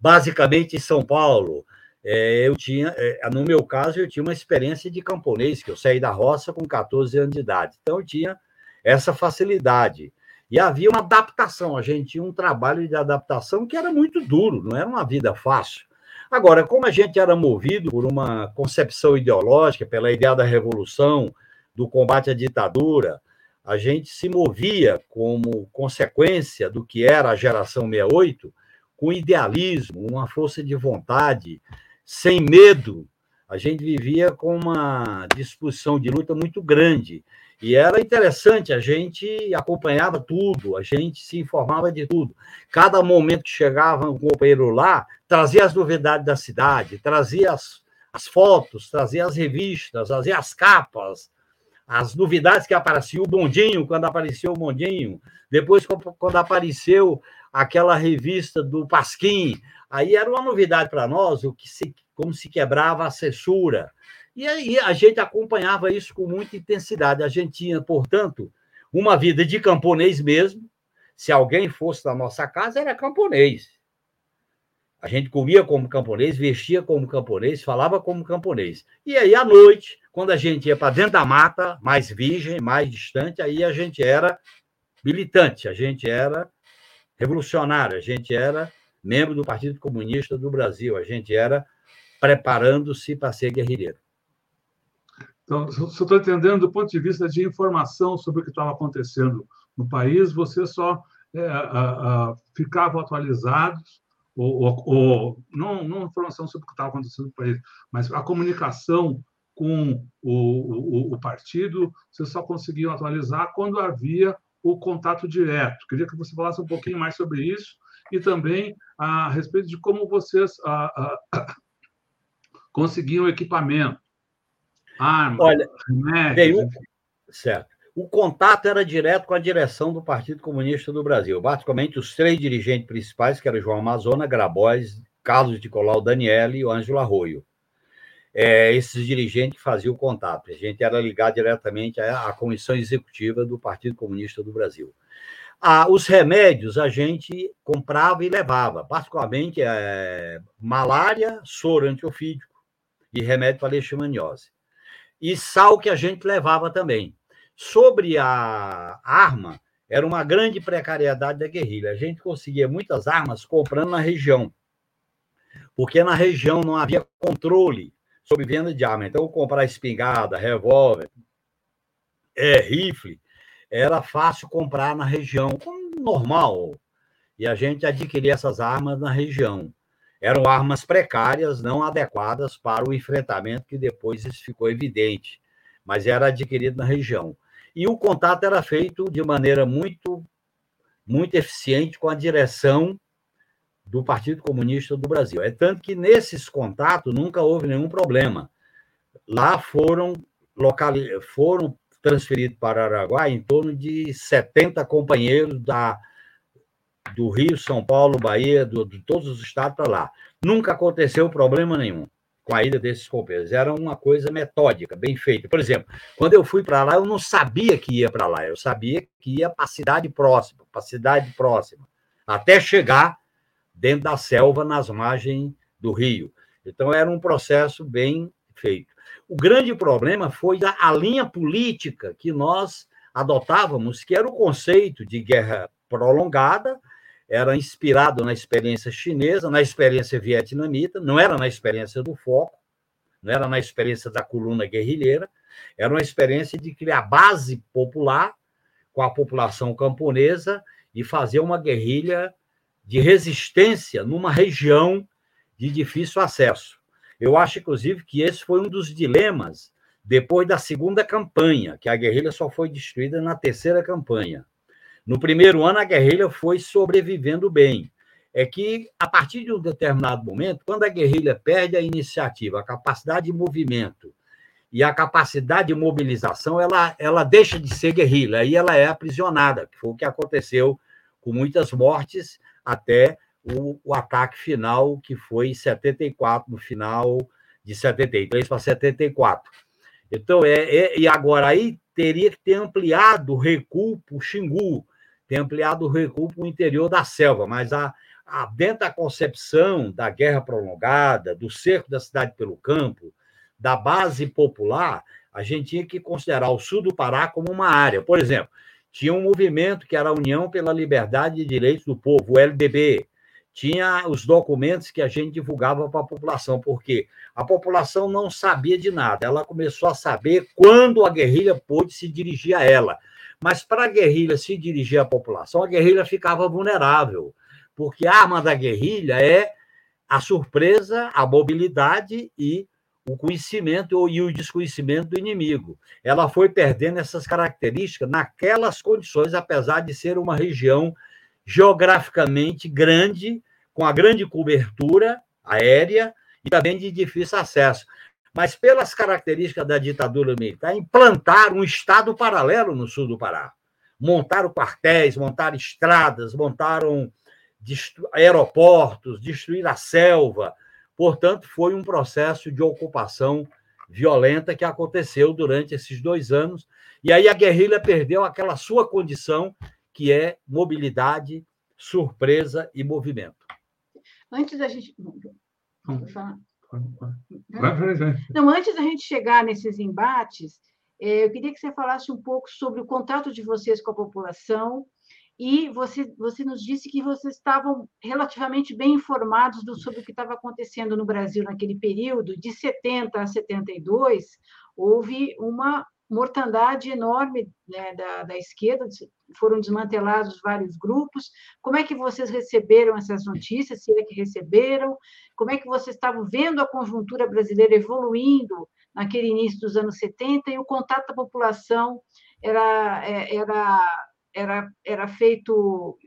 basicamente em São Paulo. É, eu tinha, é, no meu caso, eu tinha uma experiência de camponês, que eu saí da roça com 14 anos de idade. Então, eu tinha essa facilidade. E havia uma adaptação, a gente tinha um trabalho de adaptação que era muito duro, não era uma vida fácil. Agora, como a gente era movido por uma concepção ideológica, pela ideia da revolução, do combate à ditadura, a gente se movia como consequência do que era a geração 68, com idealismo, uma força de vontade, sem medo. A gente vivia com uma disposição de luta muito grande. E era interessante, a gente acompanhava tudo, a gente se informava de tudo. Cada momento que chegava um companheiro lá, trazia as novidades da cidade, trazia as, as fotos, trazia as revistas, trazia as capas, as novidades que apareciam, o bondinho, quando apareceu o bondinho, depois quando apareceu aquela revista do Pasquim, aí era uma novidade para nós, o que se, como se quebrava a censura. E aí a gente acompanhava isso com muita intensidade. A gente tinha, portanto, uma vida de camponês mesmo. Se alguém fosse da nossa casa, era camponês. A gente comia como camponês, vestia como camponês, falava como camponês. E aí, à noite, quando a gente ia para dentro da mata, mais virgem, mais distante, aí a gente era militante, a gente era revolucionário, a gente era membro do Partido Comunista do Brasil, a gente era preparando-se para ser guerrilheiro. Então, se eu estou entendendo, do ponto de vista de informação sobre o que estava acontecendo no país, você só é, a, a, ficava atualizado ou, ou, não, não informação sobre o que estava acontecendo no país, mas a comunicação com o, o, o, partido, você só conseguiu atualizar quando havia o contato direto. Queria que você falasse um pouquinho mais sobre isso e também a respeito de como vocês a, a, conseguiam equipamento, armas, Olha, remédios. Certo. O contato era direto com a direção do Partido Comunista do Brasil. Basicamente, os três dirigentes principais, que eram João Amazona, Grabois, Carlos de Colau Daniele e o Ângelo Arroio. É, esses dirigentes faziam o contato. A gente era ligado diretamente à, à Comissão Executiva do Partido Comunista do Brasil. Ah, os remédios a gente comprava e levava, particularmente é, malária, soro antiofídico e remédio para leishmaniose. E sal que a gente levava também. Sobre a arma, era uma grande precariedade da guerrilha. A gente conseguia muitas armas comprando na região, porque na região não havia controle sobre venda de arma. Então, comprar espingarda, revólver, é, rifle, era fácil comprar na região, como normal. E a gente adquiria essas armas na região. Eram armas precárias, não adequadas para o enfrentamento, que depois isso ficou evidente, mas era adquirido na região. E o contato era feito de maneira muito, muito eficiente com a direção do Partido Comunista do Brasil. É tanto que nesses contatos nunca houve nenhum problema. Lá foram, locali foram transferidos para Araguá em torno de 70 companheiros da, do Rio, São Paulo, Bahia, do, de todos os estados para lá. Nunca aconteceu problema nenhum com a ida desses companheiros. Era uma coisa metódica, bem feita. Por exemplo, quando eu fui para lá, eu não sabia que ia para lá, eu sabia que ia para a cidade próxima, para a cidade próxima, até chegar dentro da selva, nas margens do rio. Então, era um processo bem feito. O grande problema foi a linha política que nós adotávamos, que era o conceito de guerra prolongada, era inspirado na experiência chinesa, na experiência vietnamita, não era na experiência do foco, não era na experiência da coluna guerrilheira, era uma experiência de criar base popular com a população camponesa e fazer uma guerrilha de resistência numa região de difícil acesso. Eu acho, inclusive, que esse foi um dos dilemas depois da segunda campanha, que a guerrilha só foi destruída na terceira campanha. No primeiro ano, a guerrilha foi sobrevivendo bem. É que, a partir de um determinado momento, quando a guerrilha perde a iniciativa, a capacidade de movimento e a capacidade de mobilização, ela, ela deixa de ser guerrilha, aí ela é aprisionada, que foi o que aconteceu com muitas mortes até o, o ataque final, que foi em 74, no final de 73 para 74. Então, é, é, e agora aí teria que ter ampliado o recuo para o Xingu, ter ampliado o recuo para o interior da selva, mas a, a, dentro da concepção da guerra prolongada, do cerco da cidade pelo campo, da base popular, a gente tinha que considerar o sul do Pará como uma área. Por exemplo, tinha um movimento que era a União pela Liberdade e Direitos do Povo, o LDB, tinha os documentos que a gente divulgava para a população, porque a população não sabia de nada. Ela começou a saber quando a guerrilha pôde se dirigir a ela. Mas para a guerrilha se dirigir à população, a guerrilha ficava vulnerável, porque a arma da guerrilha é a surpresa, a mobilidade e o conhecimento e o desconhecimento do inimigo. Ela foi perdendo essas características naquelas condições, apesar de ser uma região geograficamente grande, com a grande cobertura aérea e também de difícil acesso. Mas, pelas características da ditadura militar, implantaram um Estado paralelo no sul do Pará. Montaram quartéis, montaram estradas, montaram aeroportos, destruíram a selva. Portanto, foi um processo de ocupação violenta que aconteceu durante esses dois anos. E aí a guerrilha perdeu aquela sua condição que é mobilidade, surpresa e movimento. Antes da gente. Não, antes da gente chegar nesses embates, é, eu queria que você falasse um pouco sobre o contato de vocês com a população. E você, você nos disse que vocês estavam relativamente bem informados do, sobre o que estava acontecendo no Brasil naquele período, de 70 a 72, houve uma mortandade enorme né, da, da esquerda, foram desmantelados vários grupos. Como é que vocês receberam essas notícias, se é que receberam? Como é que vocês estavam vendo a conjuntura brasileira evoluindo naquele início dos anos 70 e o contato da população era, é, era, era, era feito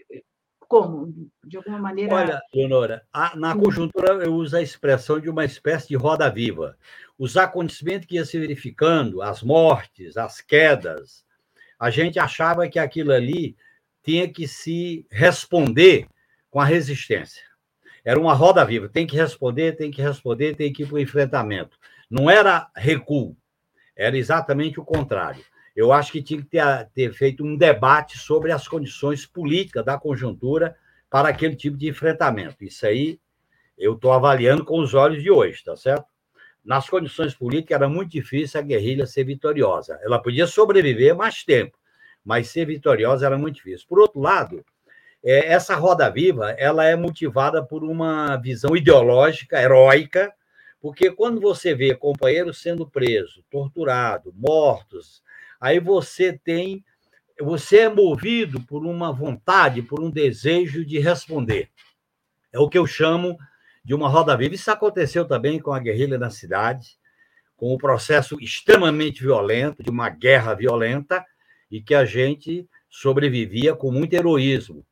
como? De alguma maneira. Olha, Leonora, na conjuntura eu uso a expressão de uma espécie de roda viva. Os acontecimentos que iam se verificando, as mortes, as quedas, a gente achava que aquilo ali tinha que se responder com a resistência. Era uma roda viva, tem que responder, tem que responder, tem que ir para o enfrentamento. Não era recuo, era exatamente o contrário eu acho que tinha que ter, ter feito um debate sobre as condições políticas da conjuntura para aquele tipo de enfrentamento. Isso aí eu estou avaliando com os olhos de hoje, tá certo? Nas condições políticas era muito difícil a guerrilha ser vitoriosa. Ela podia sobreviver mais tempo, mas ser vitoriosa era muito difícil. Por outro lado, é, essa roda viva ela é motivada por uma visão ideológica, heróica, porque quando você vê companheiros sendo presos, torturados, mortos, Aí você tem, você é movido por uma vontade, por um desejo de responder. É o que eu chamo de uma roda viva. Isso aconteceu também com a guerrilha na cidade, com o processo extremamente violento, de uma guerra violenta, e que a gente sobrevivia com muito heroísmo.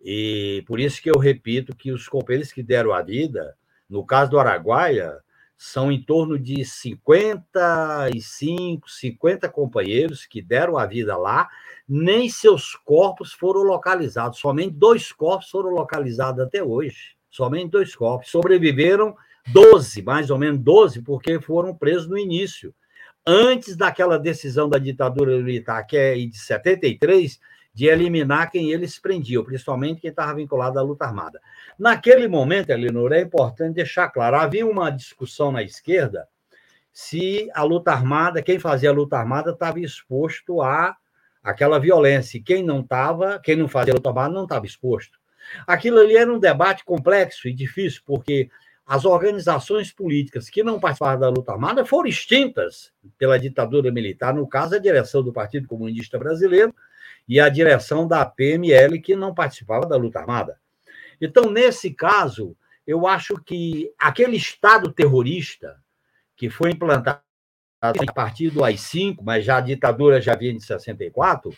E por isso que eu repito que os companheiros que deram a vida, no caso do Araguaia, são em torno de 55, 50 companheiros que deram a vida lá, nem seus corpos foram localizados, somente dois corpos foram localizados até hoje. Somente dois corpos. Sobreviveram 12, mais ou menos 12, porque foram presos no início. Antes daquela decisão da ditadura militar, que é de 73, de eliminar quem eles prendiam, principalmente quem estava vinculado à luta armada. Naquele momento, Elinor, é importante deixar claro, havia uma discussão na esquerda se a luta armada, quem fazia a luta armada estava exposto a aquela violência, e quem não estava, quem não fazia a luta armada não estava exposto. Aquilo ali era um debate complexo e difícil, porque as organizações políticas que não participaram da luta armada foram extintas pela ditadura militar, no caso, a direção do Partido Comunista Brasileiro e a direção da PML, que não participava da luta armada. Então, nesse caso, eu acho que aquele Estado terrorista que foi implantado a partir do AI-5, mas já a ditadura já vinha de 64,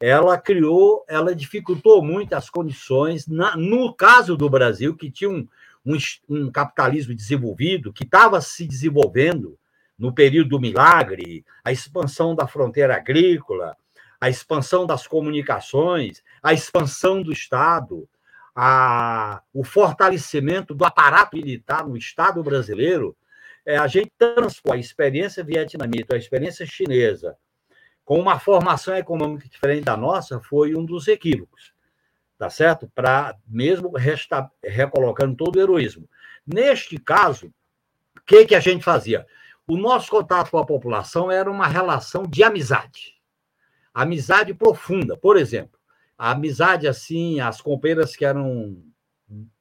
ela criou, ela dificultou muito as condições, na, no caso do Brasil, que tinha um, um, um capitalismo desenvolvido, que estava se desenvolvendo no período do milagre, a expansão da fronteira agrícola, a expansão das comunicações, a expansão do Estado, a, o fortalecimento do aparato militar no Estado brasileiro, é, a gente transpor a experiência vietnamita, a experiência chinesa, com uma formação econômica diferente da nossa, foi um dos equívocos, tá certo? Para mesmo resta, recolocando todo o heroísmo. Neste caso, o que, que a gente fazia? O nosso contato com a população era uma relação de amizade amizade profunda. Por exemplo, a amizade assim, as companheiras que eram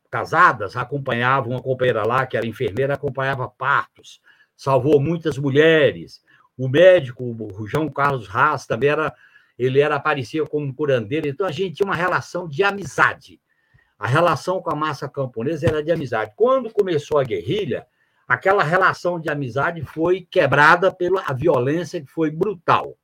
casadas acompanhavam uma companheira lá, que era enfermeira, acompanhava partos, salvou muitas mulheres. O médico, o João Carlos Haas, também era, ele era aparecia como curandeiro, então a gente tinha uma relação de amizade. A relação com a massa camponesa era de amizade. Quando começou a guerrilha, aquela relação de amizade foi quebrada pela violência que foi brutal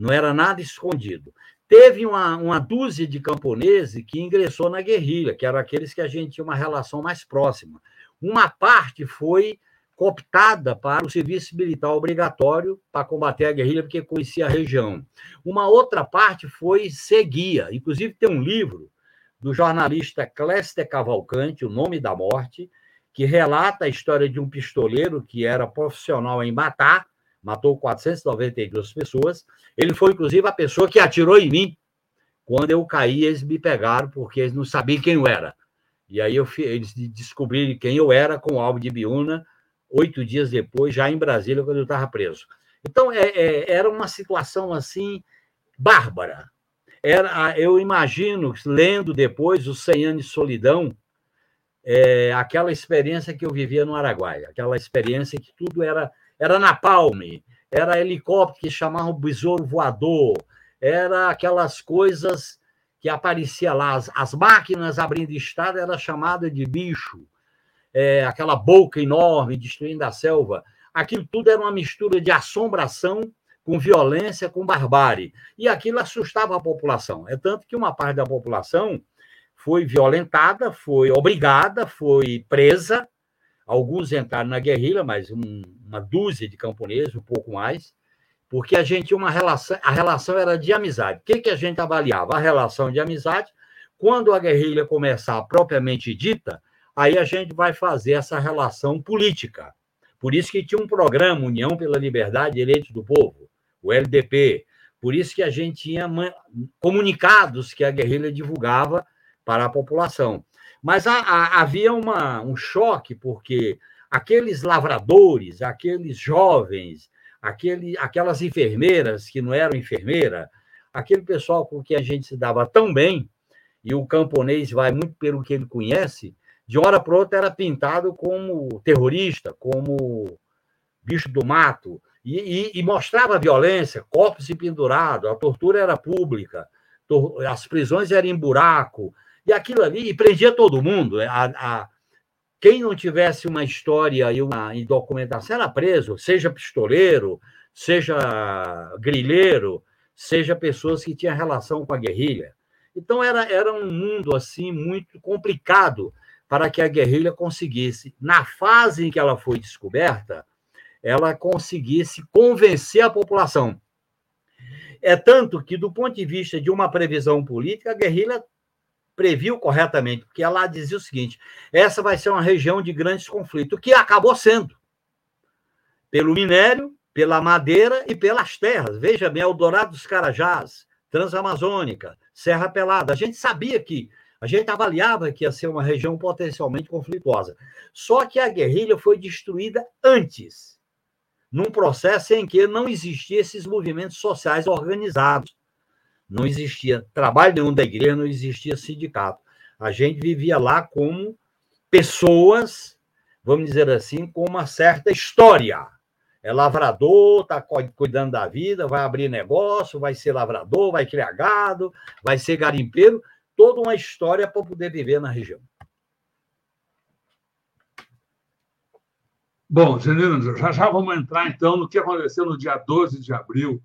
não era nada escondido. Teve uma, uma dúzia de camponeses que ingressou na guerrilha, que eram aqueles que a gente tinha uma relação mais próxima. Uma parte foi cooptada para o serviço militar obrigatório para combater a guerrilha, porque conhecia a região. Uma outra parte foi seguia. Inclusive, tem um livro do jornalista Cléster Cavalcante, O Nome da Morte, que relata a história de um pistoleiro que era profissional em matar matou 492 pessoas. Ele foi, inclusive, a pessoa que atirou em mim. Quando eu caí, eles me pegaram, porque eles não sabiam quem eu era. E aí eu, eles descobriram quem eu era com o alvo de Biúna, oito dias depois, já em Brasília, quando eu estava preso. Então, é, é, era uma situação assim, bárbara. Era, eu imagino, lendo depois o 100 anos de solidão, é, aquela experiência que eu vivia no Araguaia, aquela experiência que tudo era era napalm, era helicóptero que chamavam besouro voador, era aquelas coisas que aparecia lá, as, as máquinas abrindo estrada era chamada de bicho, é, aquela boca enorme destruindo a selva. Aquilo tudo era uma mistura de assombração com violência, com barbárie. E aquilo assustava a população. É tanto que uma parte da população foi violentada, foi obrigada, foi presa, Alguns entraram na guerrilha, mas um, uma dúzia de camponeses, um pouco mais, porque a gente tinha uma relação, a relação era de amizade. O que, que a gente avaliava? A relação de amizade. Quando a guerrilha começar propriamente dita, aí a gente vai fazer essa relação política. Por isso que tinha um programa, União pela Liberdade e Direitos do Povo, o LDP. Por isso que a gente tinha comunicados que a guerrilha divulgava para a população. Mas a, a, havia uma, um choque, porque aqueles lavradores, aqueles jovens, aquele, aquelas enfermeiras que não eram enfermeira, aquele pessoal com quem a gente se dava tão bem, e o camponês vai muito pelo que ele conhece, de hora para outra era pintado como terrorista, como bicho do mato, e, e, e mostrava violência, corpos pendurados, a tortura era pública, as prisões eram em buraco, e aquilo ali, e prendia todo mundo. É, a, a, quem não tivesse uma história e uma documentação era preso, seja pistoleiro, seja grilheiro, seja pessoas que tinham relação com a guerrilha. Então era, era um mundo assim muito complicado para que a guerrilha conseguisse, na fase em que ela foi descoberta, ela conseguisse convencer a população. É tanto que, do ponto de vista de uma previsão política, a guerrilha previu corretamente, porque ela dizia o seguinte: essa vai ser uma região de grandes conflitos, que acabou sendo, pelo minério, pela madeira e pelas terras. Veja bem, Eldorado dos Carajás, Transamazônica, Serra Pelada. A gente sabia que, a gente avaliava que ia ser uma região potencialmente conflituosa. Só que a guerrilha foi destruída antes, num processo em que não existiam esses movimentos sociais organizados. Não existia trabalho nenhum da igreja, não existia sindicato. A gente vivia lá como pessoas, vamos dizer assim, com uma certa história. É lavrador, está cuidando da vida, vai abrir negócio, vai ser lavrador, vai criar gado, vai ser garimpeiro, toda uma história para poder viver na região. Bom, Janino, já já vamos entrar então no que aconteceu no dia 12 de abril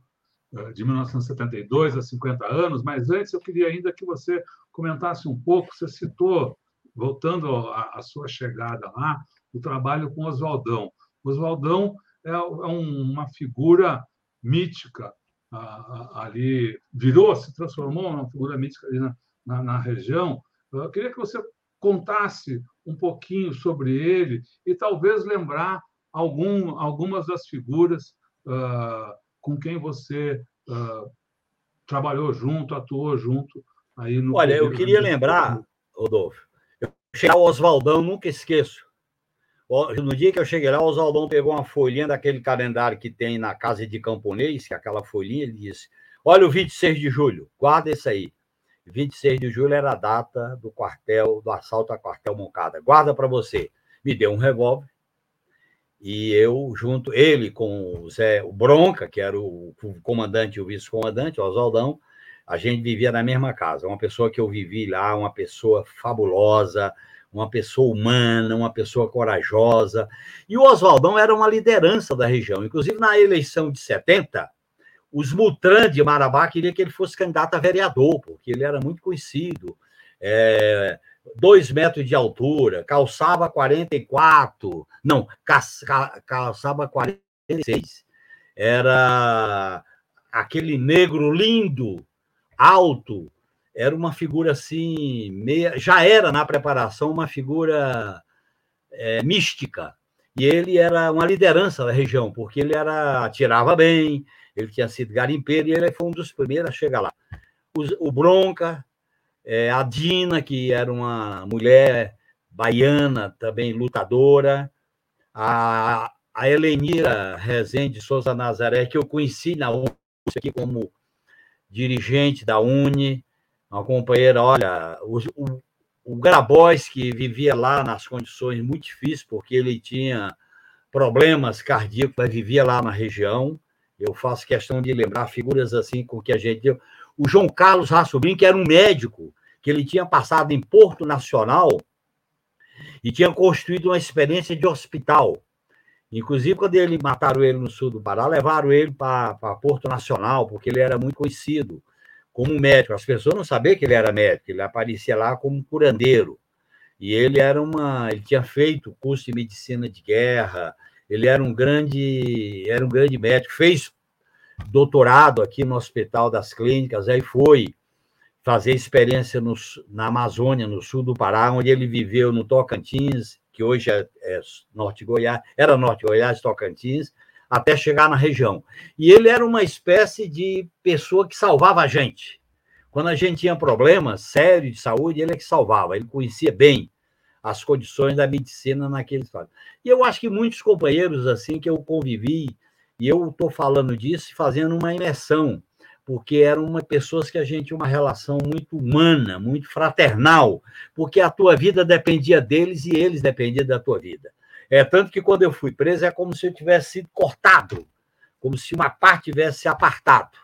eh, de 1972, há 50 anos, mas antes eu queria ainda que você comentasse um pouco, você citou, voltando à, sua chegada lá, o trabalho com Oswaldão. Oswaldão é, é uma figura mítica ali, virou, se transformou numa figura mítica ali na, na, na região. Eu queria que você contasse um pouquinho sobre ele e talvez lembrar algum, algumas das figuras uh, com quem você uh, trabalhou junto, atuou junto aí no. Olha, eu queria lembrar, Rodolfo, eu cheguei ao Oswaldão, nunca esqueço. No dia que eu cheguei lá, o Oswaldão pegou uma folhinha daquele calendário que tem na casa de camponês, que é aquela folhinha, ele disse: Olha o 26 de julho, guarda isso aí. 26 de julho era a data do quartel, do assalto a quartel Moncada. Guarda para você. Me deu um revólver, e eu, junto, ele com o Zé o Bronca, que era o, comandante e o vice-comandante, o Oswaldão, a gente vivia na mesma casa. Uma pessoa que eu vivi lá, uma pessoa fabulosa, uma pessoa humana, uma pessoa corajosa. E o Oswaldão era uma liderança da região. Inclusive, na eleição de 70, os Mutran de Marabá queriam que ele fosse candidato a vereador, porque ele era muito conhecido. É, dois metros de altura, calçava 44, não, calçava 46. Era aquele negro lindo, alto, era uma figura assim, meia, já era na preparação uma figura é, mística. E ele era uma liderança da região, porque ele era atirava bem, ele tinha sido garimpeiro e ele foi um dos primeiros a chegar lá. O, o Bronca, é, a Dina, que era uma mulher baiana, também lutadora, a, a Helenira Rezende Souza Nazaré, que eu conheci na UNE, aqui como dirigente da UNE, uma companheira, olha, o, o, o Grabois, que vivia lá nas condições muito difíceis, porque ele tinha problemas cardíacos, mas vivia lá na região. Eu faço questão de lembrar figuras assim com que a gente o João Carlos Rassobrinho, que era um médico, que ele tinha passado em Porto Nacional e tinha construído uma experiência de hospital. Inclusive, quando ele mataram ele no sul do Pará, levaram ele para Porto Nacional, porque ele era muito conhecido como médico. As pessoas não sabiam que ele era médico, ele aparecia lá como curandeiro. E ele era uma, ele tinha feito curso de medicina de guerra, ele era um grande, era um grande médico, fez doutorado aqui no Hospital das Clínicas, aí foi fazer experiência no, na Amazônia, no sul do Pará, onde ele viveu no Tocantins, que hoje é, é Norte Goiás, era Norte Goiás, Tocantins, até chegar na região. E ele era uma espécie de pessoa que salvava a gente. Quando a gente tinha problemas sérios de saúde, ele é que salvava, ele conhecia bem as condições da medicina naquele estado. E eu acho que muitos companheiros assim que eu convivi e eu estou falando disso fazendo uma imersão, porque eram uma, pessoas que a gente tinha uma relação muito humana, muito fraternal, porque a tua vida dependia deles e eles dependiam da tua vida. É tanto que quando eu fui preso é como se eu tivesse sido cortado, como se uma parte tivesse se apartado.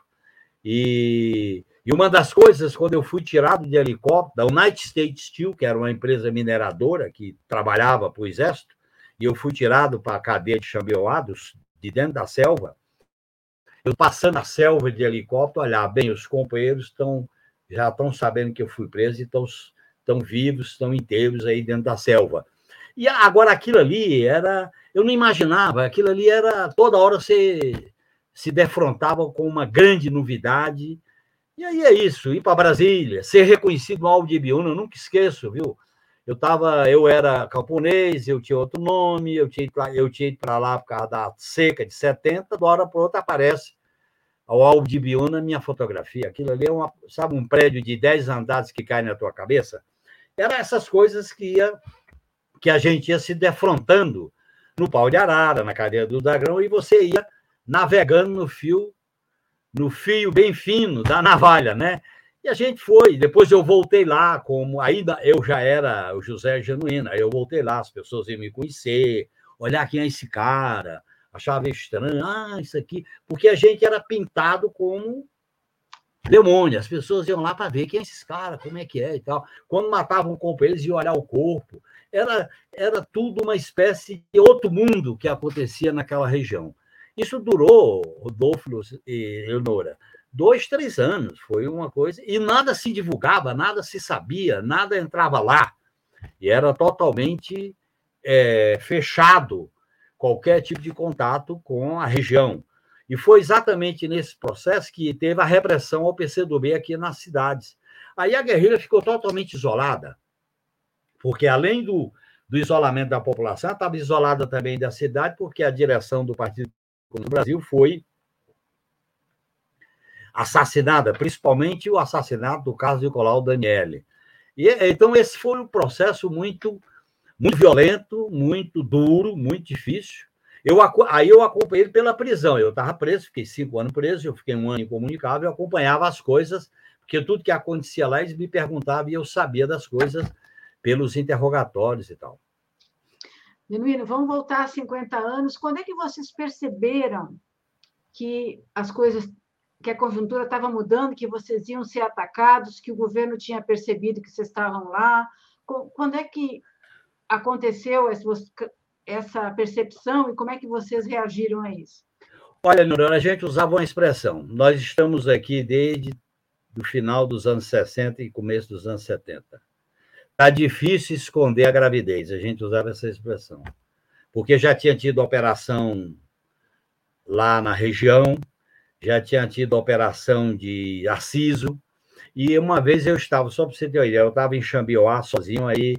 E, E uma das coisas, quando eu fui tirado de helicóptero, da United States Steel, que era uma empresa mineradora que trabalhava para o Exército, e eu fui tirado para a cadeia de Chambioados, de dentro da selva, eu passando a selva de helicóptero, olhar, bem, os companheiros estão já estão sabendo que eu fui preso e estão, estão vivos, estão inteiros aí dentro da selva. E agora aquilo ali era, eu não imaginava, aquilo ali era toda hora você se defrontava com uma grande novidade. E aí é isso, ir para Brasília, ser reconhecido no Aldibiúna, eu nunca esqueço, viu? Eu tava, eu era camponês, eu tinha outro nome, eu tinha, ido para lá por causa da seca de 70, da hora para outra aparece ao Aldibiúna minha fotografia. Aquilo ali é uma, sabe, um prédio de 10 andares que cai na tua cabeça. Era essas coisas que ia que a gente ia se defrontando no pau de arara, na cadeia do dragão, e você ia navegando no fio, no fio bem fino da navalha, né? E a gente foi. Depois eu voltei lá, como ainda eu já era o José Genuíno. Aí eu voltei lá, as pessoas iam me conhecer, olhar quem é esse cara, achava estranho, ah, isso aqui, porque a gente era pintado como demônio. As pessoas iam lá para ver quem é esse cara, como é que é e tal. Quando matavam companheiro, eles iam olhar o corpo. Era, era tudo uma espécie de outro mundo que acontecia naquela região. Isso durou, Rodolfo e Leonora, dois, três anos. Foi uma coisa. E nada se divulgava, nada se sabia, nada entrava lá. E era totalmente é, fechado qualquer tipo de contato com a região. E foi exatamente nesse processo que teve a repressão ao PCdoB aqui nas cidades. Aí a guerrilha ficou totalmente isolada, porque além do, do isolamento da população, estava isolada também da cidade, porque a direção do Partido no Brasil foi assassinada, principalmente o assassinato do Carlos Nicolau Daniele. E, então, esse foi um processo muito, muito violento, muito duro, muito difícil. Eu, aí eu acompanhei ele pela prisão. Eu estava preso, fiquei cinco anos preso, eu fiquei um ano incomunicável, eu acompanhava as coisas, porque tudo que acontecia lá, eles me perguntavam e eu sabia das coisas pelos interrogatórios e tal. Genuíno, vamos voltar a 50 anos. Quando é que vocês perceberam que as coisas, que a conjuntura estava mudando, que vocês iam ser atacados, que o governo tinha percebido que vocês estavam lá? Quando é que aconteceu essa percepção e como é que vocês reagiram a isso? Olha, Nora, a gente usava uma expressão. Nós estamos aqui desde o final dos anos 60 e começo dos anos 70. Está difícil esconder a gravidez. A gente usava essa expressão. Porque já tinha tido operação lá na região, já tinha tido operação de Aciso, e uma vez eu estava, só para você ter uma ideia, eu estava em Xambioá sozinho, aí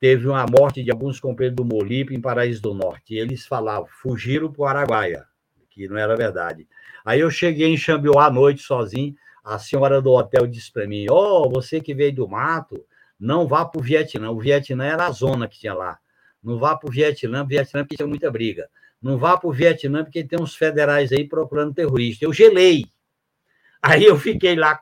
teve uma morte de alguns companheiros do Molipe em Paraíso do Norte, e eles falavam, fugiram para o Araguaia, que não era verdade. Aí eu cheguei em Xambioá à noite sozinho, a senhora do hotel disse para mim, ó, oh, você que veio do mato, não vá para o Vietnã. O Vietnã era a zona que tinha lá. Não vá para o Vietnã, Vietnã porque tinha muita briga. Não vá para o Vietnã porque tem uns federais aí procurando terrorista. Eu gelei. Aí eu fiquei lá,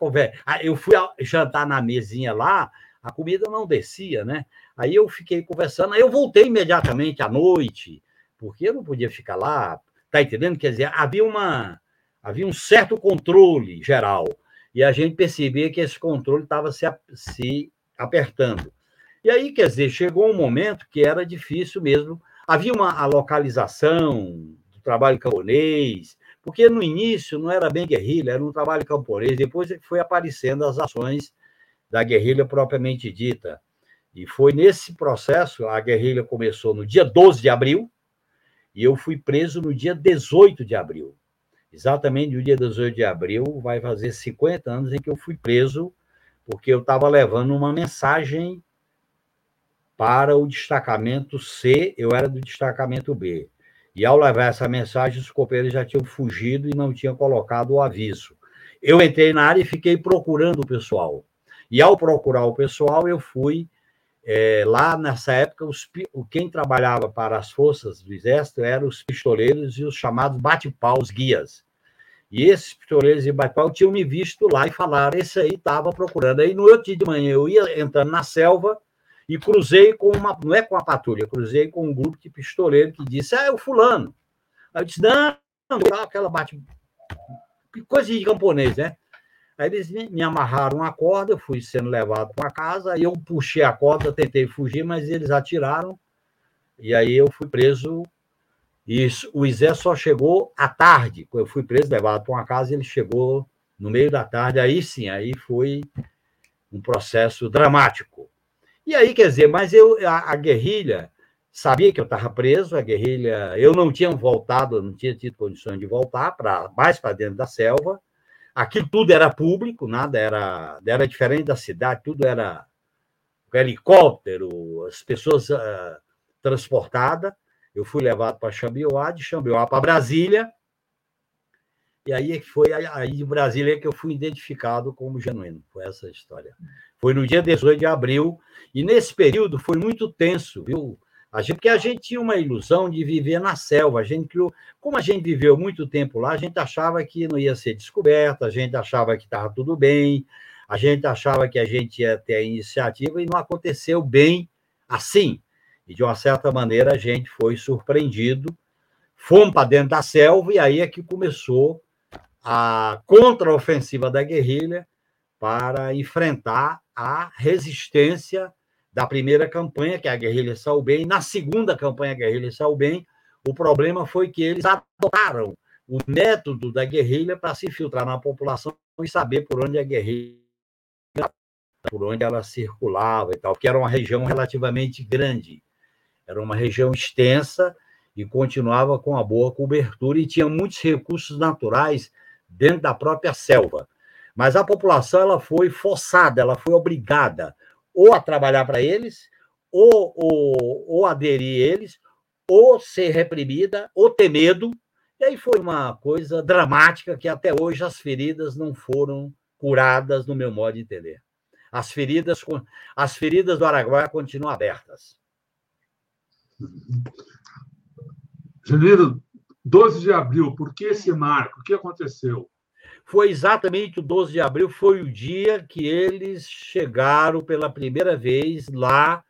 eu fui jantar na mesinha lá, a comida não descia, né? Aí eu fiquei conversando, aí eu voltei imediatamente à noite, porque eu não podia ficar lá, tá entendendo? Quer dizer, havia uma havia um certo controle geral, e a gente percebia que esse controle estava se, se apertando. E aí, quer dizer, chegou um momento que era difícil mesmo. Havia uma a localização do trabalho camponês, porque no início não era bem guerrilha, era um trabalho camponês, depois é foi aparecendo as ações da guerrilha propriamente dita. E foi nesse processo, a guerrilha começou no dia 12 de abril, e eu fui preso no dia 18 de abril. Exatamente no dia 18 de abril, vai fazer 50 anos em que eu fui preso porque eu estava levando uma mensagem para o destacamento C, eu era do destacamento B. E ao levar essa mensagem, os companheiros já tinham fugido e não tinham colocado o aviso. Eu entrei na área e fiquei procurando o pessoal. E ao procurar o pessoal, eu fui é, lá nessa época, os, quem trabalhava para as forças do Exército eram os pistoleiros e os chamados bate-paus guias. E esses pistoleiros de Baipau tinham me visto lá e falaram: esse aí estava procurando. Aí no outro dia de manhã eu ia entrando na selva e cruzei com uma, não é com a patrulha, cruzei com um grupo de pistoleiros que disse: ah, é o fulano. Aí eu disse: não, não, aquela bate. Coisa de camponês, né? Aí eles me amarraram a corda, eu fui sendo levado para casa, aí eu puxei a corda, tentei fugir, mas eles atiraram, e aí eu fui preso. E o Isé só chegou à tarde. Eu fui preso, levado para uma casa, ele chegou no meio da tarde. Aí sim, aí foi um processo dramático. E aí, quer dizer, mas eu, a, a guerrilha, sabia que eu estava preso, a guerrilha, eu não tinha voltado, não tinha tido condições de voltar para mais para dentro da selva. Aqui tudo era público, nada era, era diferente da cidade, tudo era helicóptero, as pessoas uh, transportadas. Eu fui levado para Xambioá, de Xambioá para Brasília, e aí foi aí de Brasília que eu fui identificado como genuíno. Foi essa a história. Foi no dia 18 de abril, e nesse período foi muito tenso, viu? A gente, porque a gente tinha uma ilusão de viver na selva. A gente criou, como a gente viveu muito tempo lá, a gente achava que não ia ser descoberto, a gente achava que estava tudo bem, a gente achava que a gente ia ter a iniciativa e não aconteceu bem assim. E de uma certa maneira a gente foi surpreendido. Fomos para dentro da selva e aí é que começou a contraofensiva da guerrilha para enfrentar a resistência da primeira campanha, que é a guerrilha saiu bem. Na segunda campanha, a guerrilha saiu bem. O problema foi que eles adotaram o método da guerrilha para se filtrar na população e saber por onde a guerrilha por onde ela circulava e tal, que era uma região relativamente grande. Era uma região extensa e continuava com uma boa cobertura e tinha muitos recursos naturais dentro da própria selva. Mas a população ela foi forçada, ela foi obrigada ou a trabalhar para eles, ou, ou, ou aderir eles, ou ser reprimida, ou ter medo. E aí foi uma coisa dramática que até hoje as feridas não foram curadas, no meu modo de entender. As feridas, as feridas do Araguaia continuam abertas. Janeiro, 12 de abril, por que esse marco? O que aconteceu? foi exatamente o 12 de abril, foi o dia que eles chegaram pela primeira vez lá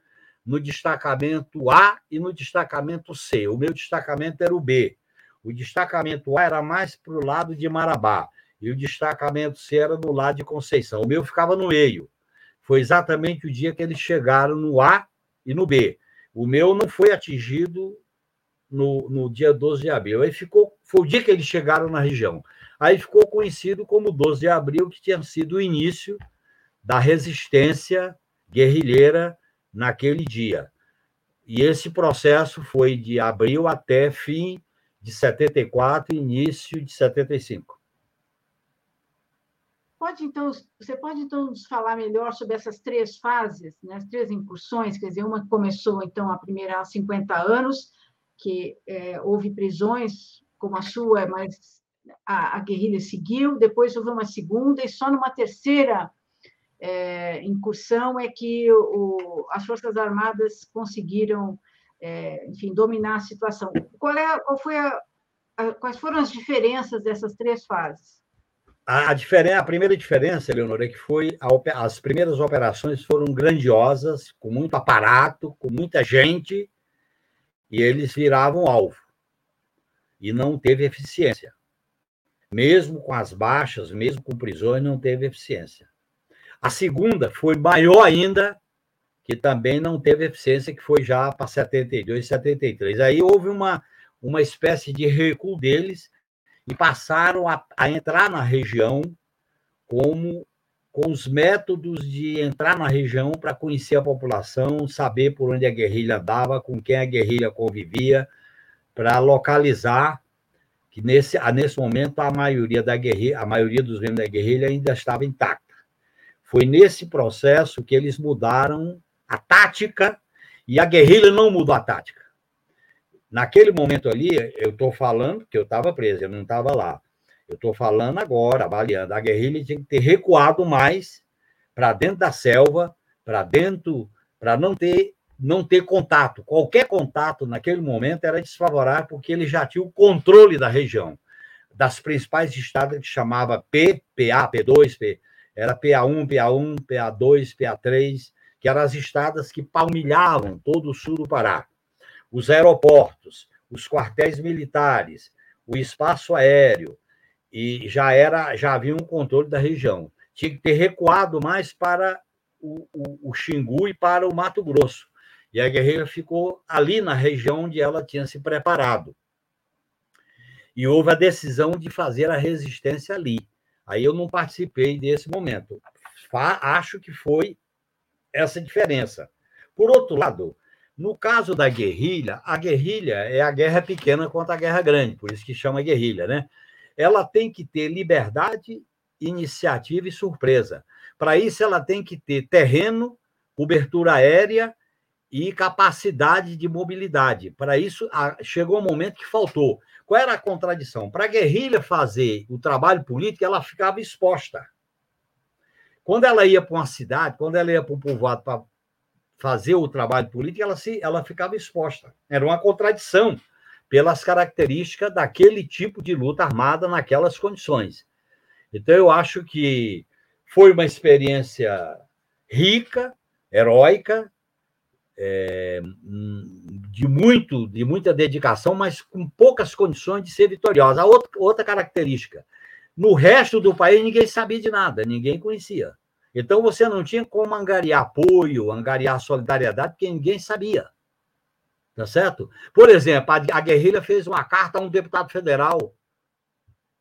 no destacamento A e no destacamento C. O meu destacamento era o B. O destacamento A era mais para o lado de Marabá e o destacamento C era do lado de Conceição. O meu ficava no meio. Foi exatamente o dia que eles chegaram no A e no B. O meu não foi atingido no, no dia 12 de abril. Aí ficou, foi o dia que eles chegaram na região. Aí ficou conhecido como 12 de abril, que tinha sido o início da resistência guerrilheira naquele dia. E esse processo foi de abril até fim de 74 início de 75. Pode então, você pode então nos falar melhor sobre essas três fases, né, as três incursões, quer dizer, uma começou então a primeira há 50 anos, que é, houve prisões como a sua, mas a, a, guerrilha seguiu, depois houve uma segunda, e só numa terceira é, incursão é que o, as Forças Armadas conseguiram, é, enfim, dominar a situação. Qual, é, qual foi a, a, quais foram as diferenças dessas três fases? A, diferença, a primeira diferença, Leonora, é que foi a, as primeiras operações foram grandiosas, com muito aparato, com muita gente, e eles viravam alvo. E não teve eficiência mesmo com as baixas, mesmo com prisões, não teve eficiência. A segunda foi maior ainda, que também não teve eficiência, que foi já para 72, 73. Aí houve uma, uma espécie de recuo deles e passaram a, a entrar na região como com os métodos de entrar na região para conhecer a população, saber por onde a guerrilha dava, com quem a guerrilha convivia, para localizar que nesse, nesse momento a maioria da guerrilha, a maioria dos membros da guerrilha ainda estava intacta. Foi nesse processo que eles mudaram a tática e a guerrilha não mudou a tática. Naquele momento ali, eu estou falando que eu estava preso, eu não estava lá. Eu estou falando agora, avaliando. A guerrilha tinha que ter recuado mais para dentro da selva, para dentro, para não ter não ter contato. Qualquer contato naquele momento era desfavorável, porque ele já tinha o controle da região, das principais estradas que chamava P, PA, P2, P, era PA1, PA1, PA2, PA3, que eram as estradas que palmilhavam todo o sul do Pará. Os aeroportos, os quartéis militares, o espaço aéreo, e já era já havia um controle da região. tinha que ter recuado mais para o, o, o Xingu e para o Mato Grosso. E a guerrilha ficou ali na região onde ela tinha se preparado. E houve a decisão de fazer a resistência ali. Aí eu não participei desse momento. Acho que foi essa diferença. Por outro lado, no caso da guerrilha, a guerrilha é a guerra pequena contra a guerra grande, por isso que chama guerrilha, né? Ela tem que ter liberdade, iniciativa e surpresa. Para isso, ela tem que ter terreno, cobertura aérea e capacidade de mobilidade. Para isso, chegou um momento que faltou. Qual era a contradição? Para a guerrilha fazer o trabalho político, ela ficava exposta. Quando ela ia para uma cidade, quando ela ia para um povoado para fazer o trabalho político, ela, se, ela ficava exposta. Era uma contradição pelas características daquele tipo de luta armada naquelas condições. Então, eu acho que foi uma experiência rica, heróica, é, de muito de muita dedicação, mas com poucas condições de ser vitoriosa. Outra, outra característica, no resto do país ninguém sabia de nada, ninguém conhecia. Então você não tinha como angariar apoio, angariar solidariedade, porque ninguém sabia. Tá certo? Por exemplo, a, guerrilha fez uma carta a um deputado federal,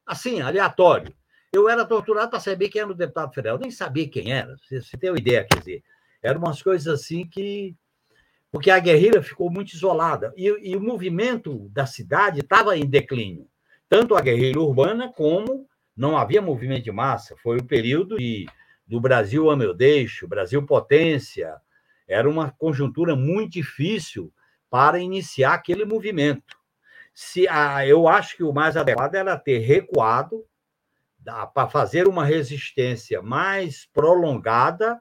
assim, aleatório. Eu era torturado para saber quem era o deputado federal, eu nem sabia quem era, você, você tem uma ideia, quer dizer, eram umas coisas assim que. Porque a guerrilha ficou muito isolada e, e o movimento da cidade estava em declínio. Tanto a guerrilha urbana como não havia movimento de massa. Foi o período de do Brasil ame eu deixo, Brasil potência, era uma conjuntura muito difícil para iniciar aquele movimento. Se a, eu acho que o mais adequado era ter recuado para fazer uma resistência mais prolongada,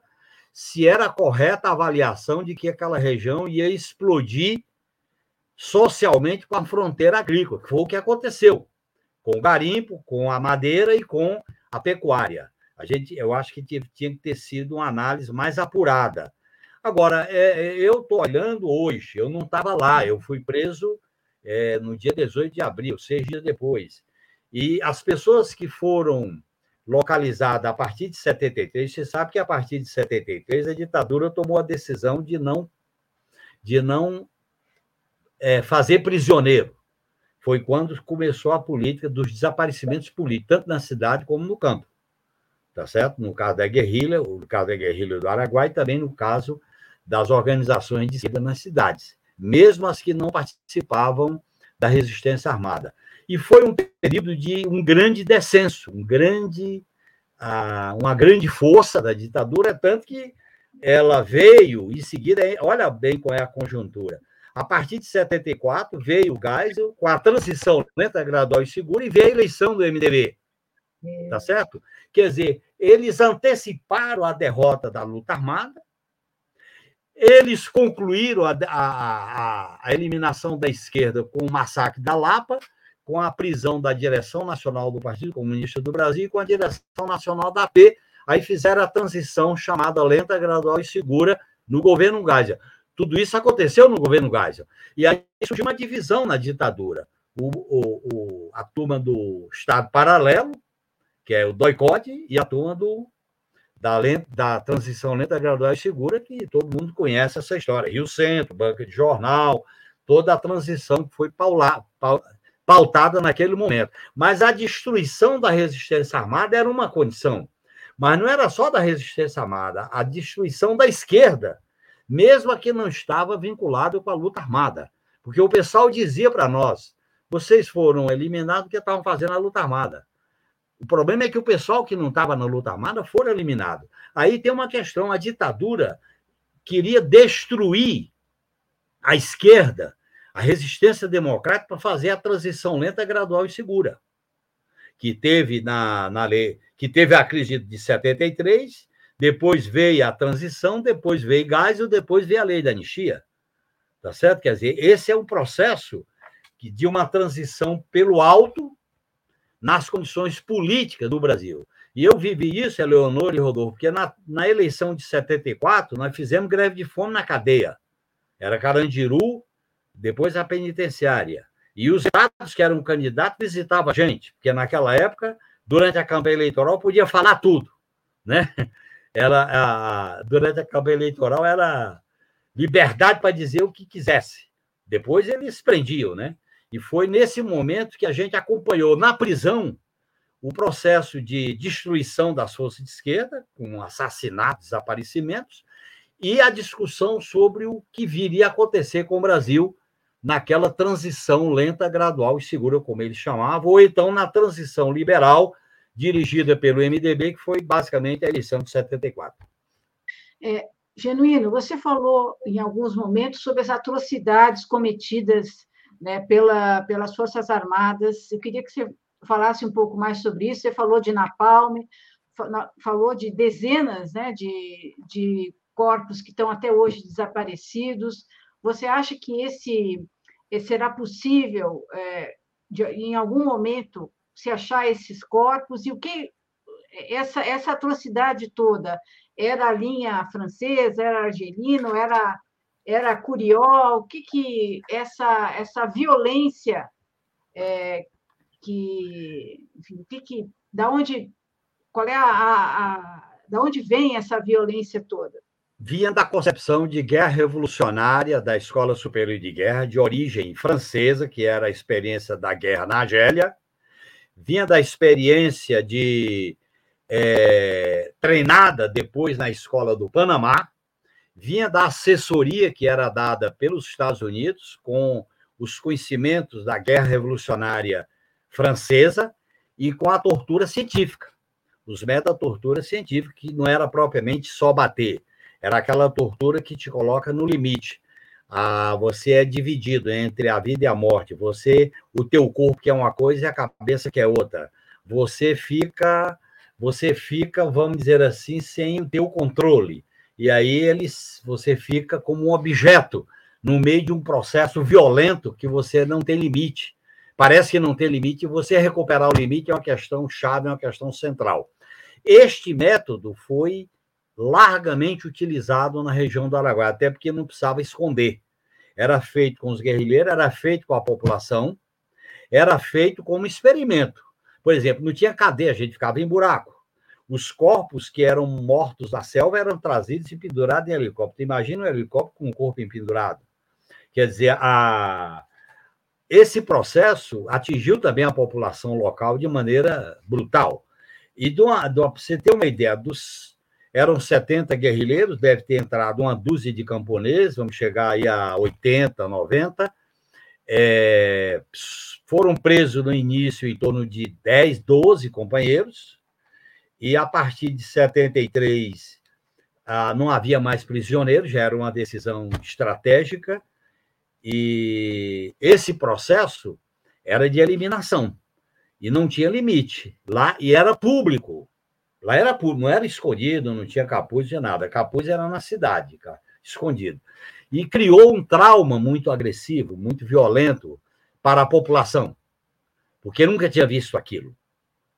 se era correta a avaliação de que aquela região ia explodir socialmente com a fronteira agrícola, que foi o que aconteceu com o garimpo, com a madeira e com a pecuária. A gente, eu acho que tinha, tinha que ter sido uma análise mais apurada. Agora, é, é eu estou olhando hoje, eu não estava lá, eu fui preso é, no dia 18 de abril, seis dias depois. E as pessoas que foram localizadas a partir de 73, você sabe que a partir de 73 a ditadura tomou a decisão de não, de não é, fazer prisioneiro. Foi quando começou a política dos desaparecimentos políticos, tanto na cidade como no campo tá certo? No caso da guerrilha, no caso da guerrilha do Araguai, e também no caso das organizações de esquerda nas cidades, mesmo as que não participavam da resistência armada. E foi um período de um grande descenso, um grande, uh, uma grande força da ditadura, tanto que ela veio em seguida, olha bem qual é a conjuntura. A partir de 74 veio o Geisel com a transição lenta, gradual e segura e veio a eleição do MDB. Tá certo? Quer dizer, eles anteciparam a derrota da luta armada, eles concluíram a, a, a, eliminação da esquerda com o massacre da Lapa, com a prisão da direção nacional do Partido Comunista do Brasil e com a direção nacional da AP. Aí fizeram a transição chamada lenta, gradual e segura no governo Geisel. Tudo isso aconteceu no governo Geisel. E aí surgiu uma divisão na ditadura. O, o, o, a turma do Estado Paralelo, que é o doicote, e a turma do, da, lenta, da transição lenta, gradual e segura, que todo mundo conhece essa história. Rio Centro, banca de jornal, toda a transição que foi paula, pautada naquele momento. Mas a destruição da resistência armada era uma condição. Mas não era só da resistência armada, a destruição da esquerda, mesmo a que não estava vinculado com a luta armada. Porque o pessoal dizia para nós: vocês foram eliminados porque estavam fazendo a luta armada. O problema é que o pessoal que não estava na luta armada foram eliminados. Aí tem uma questão: a ditadura queria destruir a esquerda, a resistência democrática, para fazer a transição lenta, gradual e segura. Que teve na, na lei, que teve a crise de 73, depois veio a transição, depois veio Geisel, depois veio a lei da anistia. Tá certo? Quer dizer, esse é um processo de uma transição pelo alto nas condições políticas do Brasil. E eu vivi isso, Eleonora e Rodolfo, porque na, na eleição de 74, nós fizemos greve de fome na cadeia. Era Carandiru, depois a penitenciária. E os estados que eram candidatos visitavam a gente, porque naquela época, durante a campanha eleitoral, podia falar tudo. né? Ela, a, durante a campanha eleitoral, era liberdade para dizer o que quisesse. Depois eles prendiam, né? E foi nesse momento que a gente acompanhou na prisão o processo de destruição das forças de esquerda, com assassinatos, desaparecimentos, e a discussão sobre o que viria a acontecer com o Brasil naquela transição lenta, gradual e segura, como eles chamavam, ou então na transição liberal dirigida pelo MDB, que foi basicamente a eleição de 74. É, Genuíno, você falou em alguns momentos sobre as atrocidades cometidas né, pela, pelas Forças Armadas. Eu queria que você falasse um pouco mais sobre isso. Você falou de Napalm, falou de dezenas né, de, de corpos que estão até hoje desaparecidos. Você acha que esse será possível, é, de, em algum momento, se achar esses corpos? E o que essa, essa atrocidade toda era a linha francesa, era argelino, era era curiol? O que que essa essa violência é, que, enfim, o que que, da onde, qual é a, a, a da onde vem essa violência toda? vinha da concepção de guerra revolucionária da Escola Superior de Guerra, de origem francesa, que era a experiência da guerra na Argélia, vinha da experiência de é, treinada depois na Escola do Panamá, vinha da assessoria que era dada pelos Estados Unidos com os conhecimentos da guerra revolucionária francesa e com a tortura científica, os métodos de tortura científica, que não era propriamente só bater, era aquela tortura que te coloca no limite. Ah, você é dividido entre a vida e a morte. Você, o teu corpo que é uma coisa e a cabeça que é outra. Você fica, você fica, vamos dizer assim, sem o teu controle. E aí eles, você fica como um objeto no meio de um processo violento que você não tem limite. Parece que não tem limite, e você recuperar o limite é uma questão chave, é uma questão central. Este método foi largamente utilizado na região do Araguaia, até porque não precisava esconder. Era feito com os guerrilheiros, era feito com a população, era feito como experimento. Por exemplo, não tinha cadeia, a gente ficava em buraco. Os corpos que eram mortos na selva eram trazidos e pendurados em helicóptero. Imagina um helicóptero com o corpo empendurado. Quer dizer, a... esse processo atingiu também a população local de maneira brutal. E para você ter uma ideia, dos eram 70 guerrilheiros, deve ter entrado uma dúzia de camponeses, vamos chegar aí a 80, 90. É, foram presos no início em torno de 10, 12 companheiros, e a partir de 73 ah, não havia mais prisioneiros, já era uma decisão estratégica, e esse processo era de eliminação, e não tinha limite lá, e era público. Lá era público, não era escondido, não tinha capuz de nada. Capuz era na cidade, cara, escondido. E criou um trauma muito agressivo, muito violento para a população, porque nunca tinha visto aquilo,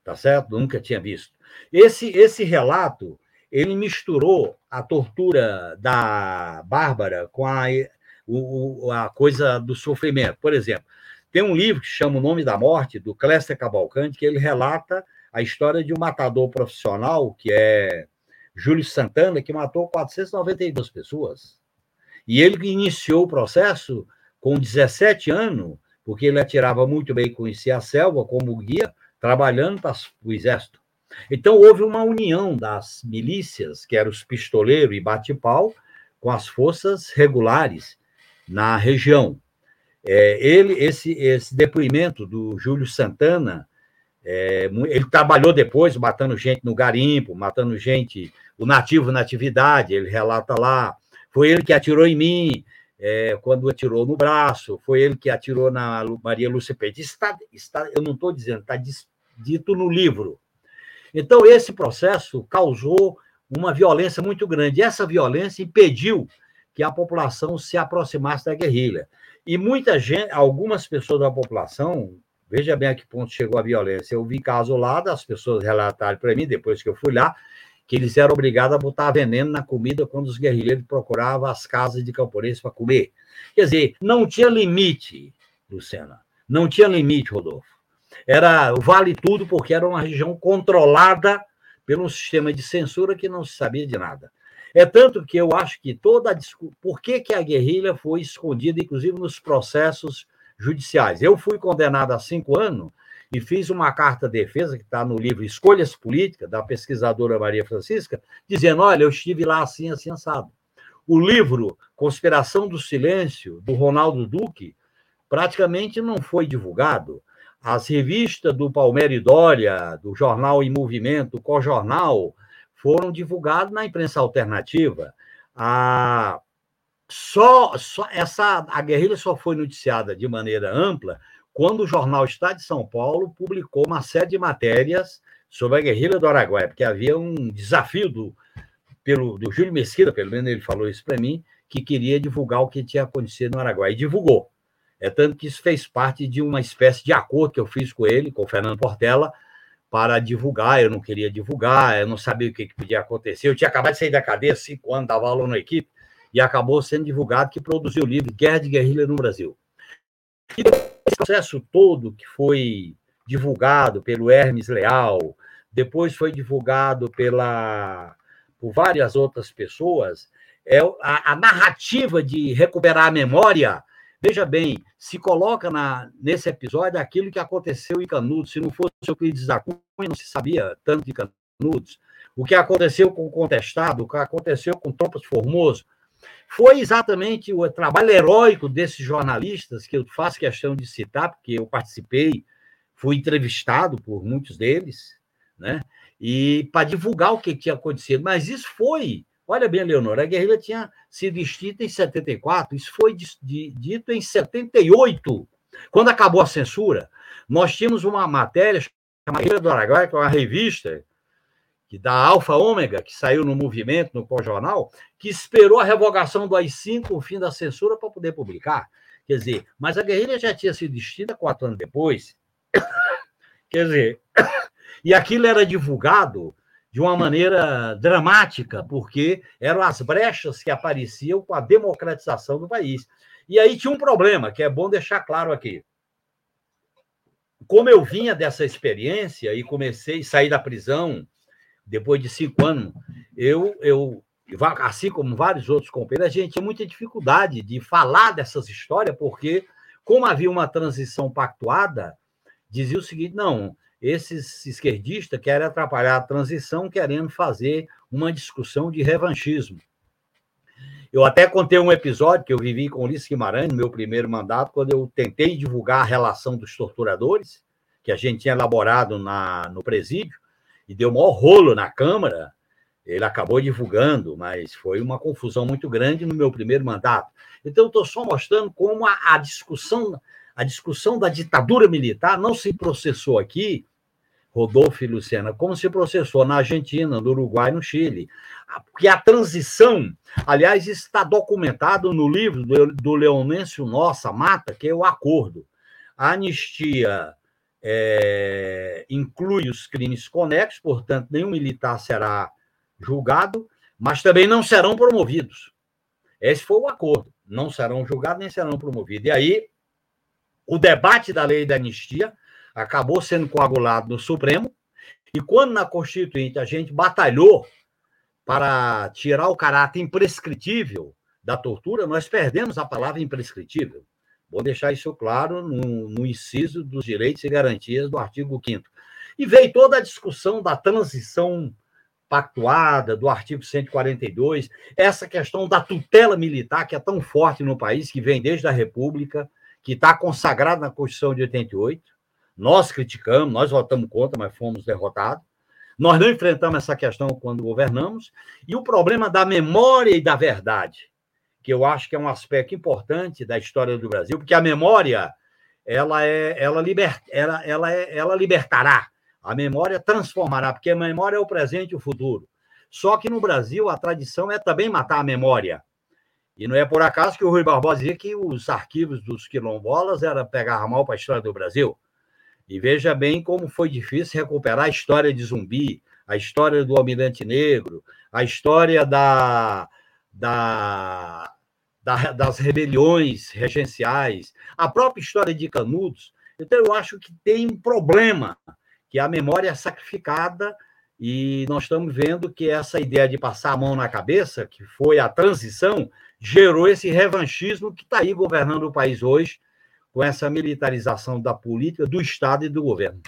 tá certo? Nunca tinha visto. Esse esse relato ele misturou a tortura da Bárbara com a, o, a coisa do sofrimento. Por exemplo, tem um livro que chama O Nome da Morte, do Cléster Cavalcante, que ele relata a história de um matador profissional, que é Júlio Santana, que matou 492 pessoas. E ele iniciou o processo com 17 anos, porque ele atirava muito bem, conhecia a selva como guia, trabalhando para o exército. Então, houve uma união das milícias, que eram os pistoleiros e bate-pau, com as forças regulares na região. É, ele, esse, esse depoimento do Júlio Santana é, ele trabalhou depois matando gente no garimpo, matando gente, o nativo na atividade, ele relata lá. Foi ele que atirou em mim é, quando atirou no braço, foi ele que atirou na Maria Lúcia Peite. Está, está, eu não estou dizendo, está dito no livro. Então, esse processo causou uma violência muito grande. Essa violência impediu que a população se aproximasse da guerrilha. E muita gente, algumas pessoas da população, Veja bem a que ponto chegou a violência. Eu vi caso lá das pessoas relatarem para mim, depois que eu fui lá, que eles eram obrigados a botar veneno na comida quando os guerrilheiros procuravam as casas de camponeses para comer. Quer dizer, não tinha limite, Luciana. Não tinha limite, Rodolfo. Era vale tudo porque era uma região controlada pelo sistema de censura que não se sabia de nada. É tanto que eu acho que toda a por que, que a guerrilha foi escondida, inclusive nos processos judiciais. Eu fui condenado a cinco anos e fiz uma carta de defesa, que está no livro Escolhas Políticas, da pesquisadora Maria Francisca, dizendo: olha, eu estive lá assim, assim, assado. O livro Conspiração do Silêncio, do Ronaldo Duque, praticamente não foi divulgado. As revistas do Palmeira Dória, do Jornal em Movimento, Cojornal, foram divulgados na imprensa alternativa. A, só, só essa, a guerrilha só foi noticiada de maneira ampla quando o jornal Estado de São Paulo publicou uma série de matérias sobre a guerrilha do Araguaia, porque havia um desafio do, pelo, do Júlio Mesquita, pelo menos ele falou isso para mim, que queria divulgar o que tinha acontecido no Araguaia, e divulgou. É tanto que isso fez parte de uma espécie de acordo que eu fiz com ele, com o Fernando Portela, para divulgar. Eu não queria divulgar, eu não sabia o que, que podia acontecer. Eu tinha acabado de sair da cadeia, cinco anos, dava aula na equipe, e acabou sendo divulgado que produziu o livro Guerra de Guerrilha no Brasil. E esse processo todo que foi divulgado pelo Hermes Leal, depois foi divulgado pela, por várias outras pessoas, é a, a narrativa de recuperar a memória Veja bem, se coloca na, nesse episódio aquilo que aconteceu em Canudos. Se não fosse o Euclides da Cunha, não se sabia tanto de Canudos. O que aconteceu com o contestado, o que aconteceu com Tropas Formoso, foi exatamente o trabalho heróico desses jornalistas, que eu faço questão de citar, porque eu participei, fui entrevistado por muitos deles, né? e para divulgar o que tinha acontecido. Mas isso foi Olha bem, Leonor, a guerrilha tinha sido extinta em 74, isso foi dito em 78, quando acabou a censura. Nós tínhamos uma matéria chamada Guerrilha do Araguaia, que é uma revista da Alfa Ômega, que saiu no movimento, no pós-jornal, que esperou a revogação do AI-5, o fim da censura, para poder publicar. Quer dizer, mas a guerrilha já tinha sido extinta quatro anos depois. Quer dizer, e aquilo era divulgado de uma maneira dramática, porque eram as brechas que apareciam com a democratização do país. E aí tinha um problema, que é bom deixar claro aqui. Como eu vinha dessa experiência e comecei a sair da prisão depois de cinco anos, eu, eu assim como vários outros companheiros, a gente tinha muita dificuldade de falar dessas histórias, porque, como havia uma transição pactuada, dizia o seguinte: não, esses esquerdistas querem atrapalhar a transição, querendo fazer uma discussão de revanchismo. Eu até contei um episódio que eu vivi com Ulisses Guimarães no meu primeiro mandato, quando eu tentei divulgar a relação dos torturadores, que a gente tinha elaborado na, no presídio, e deu maior rolo na Câmara. Ele acabou divulgando, mas foi uma confusão muito grande no meu primeiro mandato. Então, estou só mostrando como a, a discussão a discussão da ditadura militar não se processou aqui Rodolfo e Luciana, como se processou na Argentina, no Uruguai, no Chile. Porque a transição, aliás, está documentado no livro do, do Leonêncio Nossa Mata, que é o acordo. A anistia é, inclui os crimes conexos, portanto, nenhum militar será julgado, mas também não serão promovidos. Esse foi o acordo. Não serão julgados nem serão promovidos. E aí, o debate da lei da anistia acabou sendo coagulado no Supremo, e quando na Constituinte a gente batalhou para tirar o caráter imprescritível da tortura, nós perdemos a palavra imprescritível. Vou deixar isso claro no, no inciso dos direitos e garantias do artigo 5 E veio toda a discussão da transição pactuada, do artigo 142, essa questão da tutela militar, que é tão forte no país, que vem desde a República, que está consagrada na Constituição de 88, nós criticamos, nós votamos contra, mas fomos derrotados. Nós não enfrentamos essa questão quando governamos. E o problema da memória e da verdade, que eu acho que é um aspecto importante da história do Brasil, porque a memória ela é ela liber, ela, ela, é, ela libertará, a memória transformará, porque a memória é o presente e o futuro. Só que no Brasil a tradição é também matar a memória. E não é por acaso que o Rui Barbosa dizia que os arquivos dos quilombolas era pegar mal para a história do Brasil. E veja bem como foi difícil recuperar a história de Zumbi, a história do Almirante Negro, a história da, da, da, das rebeliões regenciais, a própria história de Canudos. Então, eu acho que tem um problema, que a memória é sacrificada E nós estamos vendo que essa ideia de passar a mão na cabeça, que foi a transição, gerou esse revanchismo que está aí governando o país hoje, com essa militarização da política, do Estado e do governo.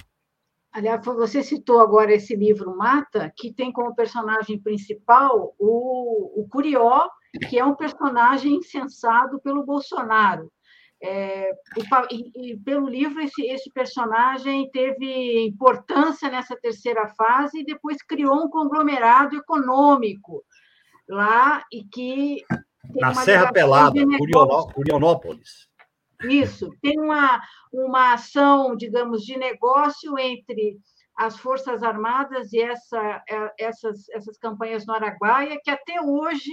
Aliás, você citou agora esse livro Mata, que tem como personagem principal o, o Curió, que é um personagem censado pelo Bolsonaro. É, e, e, pelo livro, esse, esse personagem teve importância nessa terceira fase e depois criou um conglomerado econômico lá e que. Na Serra Pelada, Curionópolis. Isso, tem uma, uma ação, digamos, de negócio entre as Forças Armadas e essa, é, essas, essas campanhas no Araguaia, que até hoje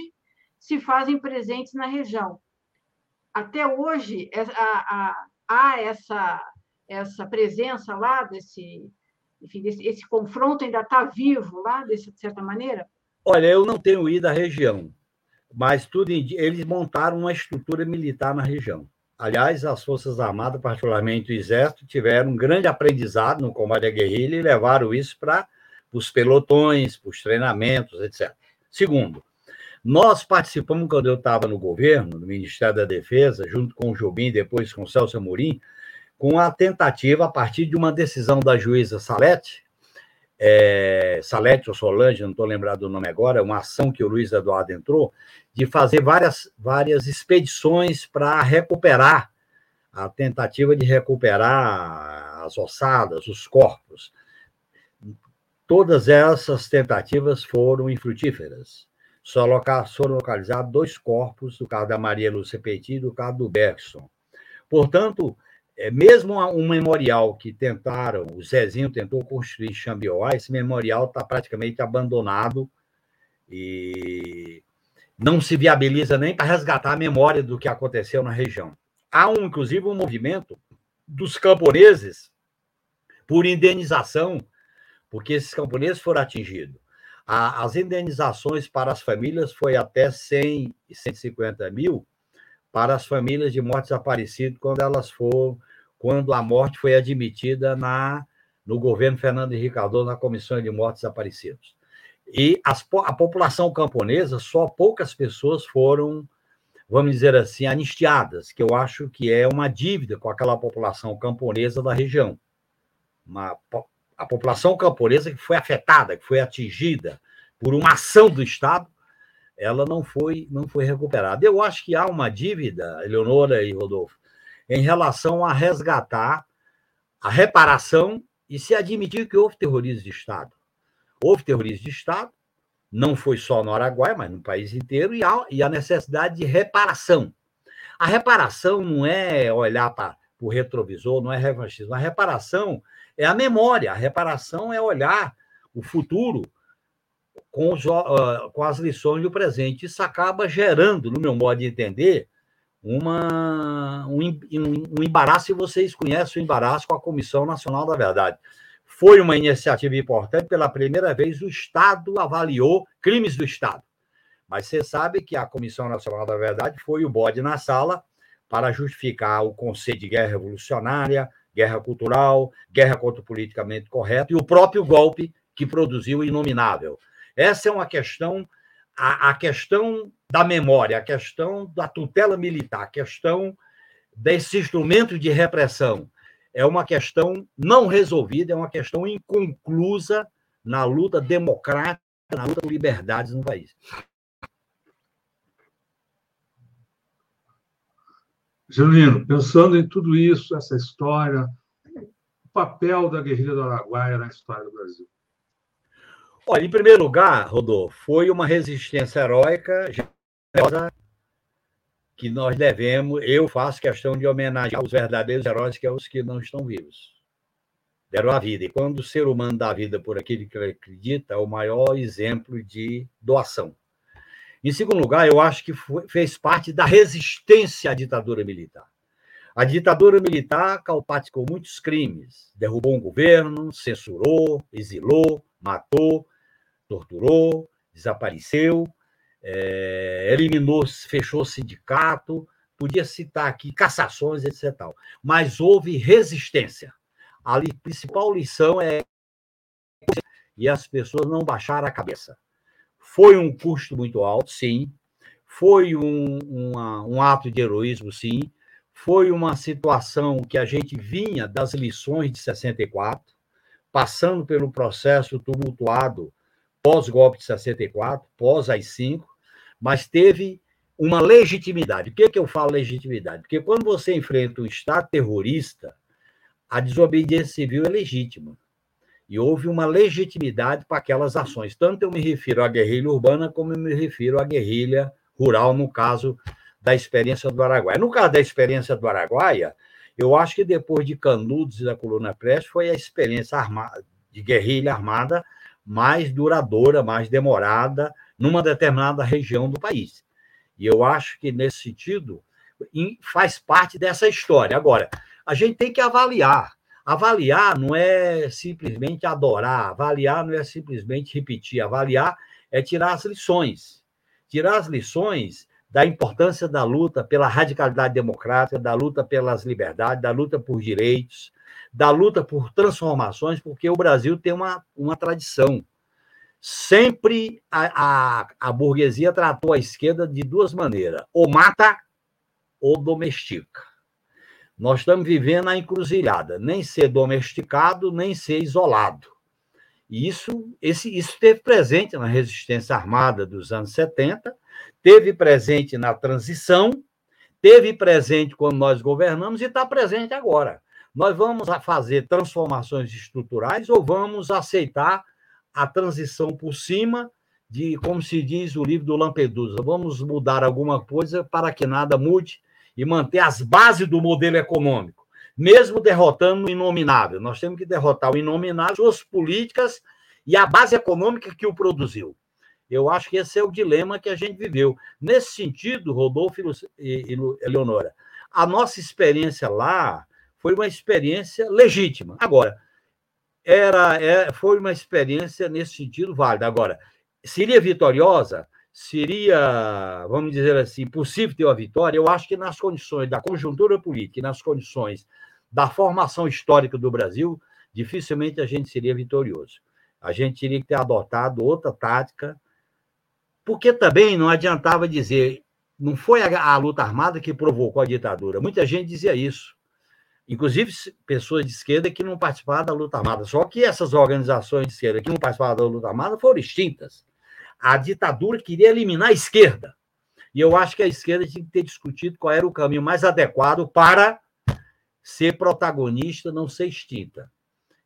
se fazem presentes na região. Até hoje, há essa, essa presença lá, desse, enfim, desse, esse confronto ainda está vivo lá, desse, de certa maneira? Olha, eu não tenho ido à região, mas tudo eles montaram uma estrutura militar na região. Aliás, as Forças Armadas, particularmente o Exército, tiveram um grande aprendizado no combate à guerrilha e levaram isso para os pelotões, para os treinamentos, etc. Segundo, nós participamos, quando eu estava no governo, no Ministério da Defesa, junto com o Jobim, depois com o Celso Amorim, com a tentativa, a partir de uma decisão da juíza Salete, é, Salete ou Solange, não estou lembrado do nome agora, uma ação que o Luiz Eduardo entrou, de fazer várias, várias expedições para recuperar, a tentativa de recuperar as ossadas, os corpos. Todas essas tentativas foram infrutíferas. Só foram localizados dois corpos, do caso da Maria Lúcia Petit e do caso do Bergson. Portanto, é, mesmo um memorial que tentaram, o Zezinho tentou construir em Xambioá, esse memorial está praticamente abandonado e não se viabiliza nem para resgatar a memória do que aconteceu na região. Há, um, inclusive, um movimento dos camponeses por indenização, porque esses camponeses foram atingidos. as indenizações para as famílias foi até 100 e 150 mil, para as famílias de mortes desaparecidos quando elas foram, quando a morte foi admitida na no governo Fernando Henrique Cardoso na comissão de mortes desaparecidos. E as, a população camponesa, só poucas pessoas foram, vamos dizer assim, anistiadas, que eu acho que é uma dívida com aquela população camponesa da região. Uma, a população camponesa que foi afetada, que foi atingida por uma ação do Estado, ela não foi, não foi recuperada. Eu acho que há uma dívida, Eleonora e Rodolfo, em relação a resgatar a reparação e se admitir que houve terrorismo de Estado. Houve terrorismo de Estado, não foi só no Araguaia, mas no país inteiro, e a, e necessidade de reparação. A reparação não é olhar para o retrovisor, não é revanchismo. A reparação é a memória, a reparação é olhar o futuro com, os, com as lições do presente. Isso acaba gerando, no meu modo de entender, uma, um, um, embaraço, e vocês conhecem o embaraço com a Comissão Nacional da Verdade. Foi uma iniciativa importante, pela primeira vez o Estado avaliou crimes do Estado. Mas você sabe que a Comissão Nacional da Verdade foi o bode na sala para justificar o conceito de guerra revolucionária, guerra cultural, guerra contra o politicamente correto e o próprio golpe que produziu o inominável. Essa é uma questão, a, a questão da memória, a questão da tutela militar, a questão desse instrumento de repressão. É uma questão não resolvida, é uma questão inconclusa na luta democrática, na luta por liberdades no país. Genuíno, pensando em tudo isso, essa história, o papel da guerrilha do Araguaia na história do Brasil. Olha, em primeiro lugar, Rodolfo, foi uma resistência heróica que nós devemos, eu faço questão de homenagear os verdadeiros heróis, que são os que não estão vivos. Deram a vida. E quando o ser humano dá a vida por aquele que ele acredita, é o maior exemplo de doação. Em segundo lugar, eu acho que foi, fez parte da resistência à ditadura militar. A ditadura militar praticou muitos crimes, derrubou um governo, censurou, exilou, matou, torturou, desapareceu, é, eliminou, fechou sindicato, podia citar aqui cassações, etc. Tal. Mas houve resistência. A principal lição é e as pessoas não baixaram a cabeça. Foi um custo muito alto, sim. Foi um, uma, um ato de heroísmo, sim. Foi uma situação que a gente vinha das lições de 64, passando pelo processo tumultuado pós-golpe de 64, pós AI-5, mas teve uma legitimidade. Por que, que eu falo legitimidade? Porque quando você enfrenta um Estado terrorista, a desobediência civil é legítima. E houve uma legitimidade para aquelas ações. Tanto eu me refiro à guerrilha urbana, como eu me refiro à guerrilha rural, no caso da experiência do Araguaia. No caso da experiência do Araguaia, eu acho que depois de Canudos e da Coluna Preste, foi a experiência armada, de guerrilha armada mais duradoura, mais demorada, numa determinada região do país. E eu acho que, nesse sentido, faz parte dessa história. Agora, a gente tem que avaliar. Avaliar não é simplesmente adorar, avaliar não é simplesmente repetir, avaliar é tirar as lições. Tirar as lições da importância da luta pela radicalidade democrática, da luta pelas liberdades, da luta por direitos, da luta por transformações, porque o Brasil tem uma, uma tradição sempre a, a, a burguesia tratou a esquerda de duas maneiras: ou mata ou domestica. Nós estamos vivendo a encruzilhada, nem ser domesticado, nem ser isolado. E isso, esse, isso esteve presente na resistência armada dos anos 70, teve presente na transição, teve presente quando nós governamos e está presente agora. Nós vamos fazer transformações estruturais ou vamos aceitar a transição por cima de, como se diz o livro do Lampedusa, vamos mudar alguma coisa para que nada mude e manter as bases do modelo econômico, mesmo derrotando o inominável. Nós temos que derrotar o inominável, suas políticas e a base econômica que o produziu. Eu acho que esse é o dilema que a gente viveu. Nesse sentido, Rodolfo e Eleonora, a nossa experiência lá foi uma experiência legítima. Agora, era, é, foi uma experiência nesse sentido válida. Agora, seria vitoriosa? Seria, vamos dizer assim, possível ter uma vitória? Eu acho que nas condições da conjuntura política nas condições da formação histórica do Brasil, dificilmente a gente seria vitorioso. A gente teria que ter adotado outra tática, porque também não adiantava dizer, não foi a, a luta armada que provocou a ditadura. Muita gente dizia isso inclusive pessoas de esquerda que não participavam da luta armada. Só que essas organizações de esquerda que não participavam da luta armada foram extintas. A ditadura queria eliminar a esquerda. E eu acho que a esquerda tinha que ter discutido qual era o caminho mais adequado para ser protagonista, não ser extinta.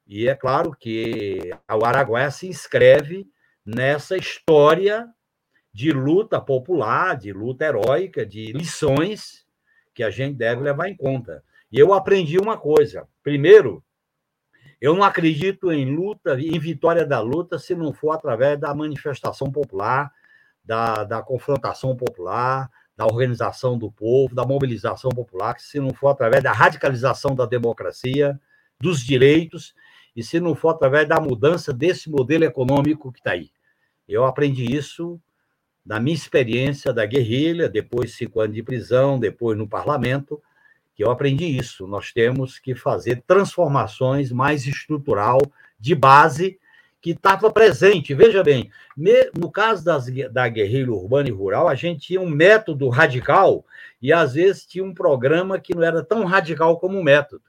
E é claro que o Araguaia se inscreve nessa história de luta popular, de luta heróica, de lições que a gente deve levar em conta. E eu aprendi uma coisa. Primeiro, eu não acredito em luta, em vitória da luta, se não for através da manifestação popular, da, da confrontação popular, da organização do povo, da mobilização popular, se não for através da radicalização da democracia, dos direitos, e se não for através da mudança desse modelo econômico que está aí. Eu aprendi isso da minha experiência da guerrilha, depois cinco anos de prisão, depois no parlamento, que eu aprendi isso. Nós temos que fazer transformações mais estrutural, de base, que estava presente. Veja bem, no caso das, da guerrilha urbana e rural, a gente tinha um método radical e, às vezes, tinha um programa que não era tão radical como o método.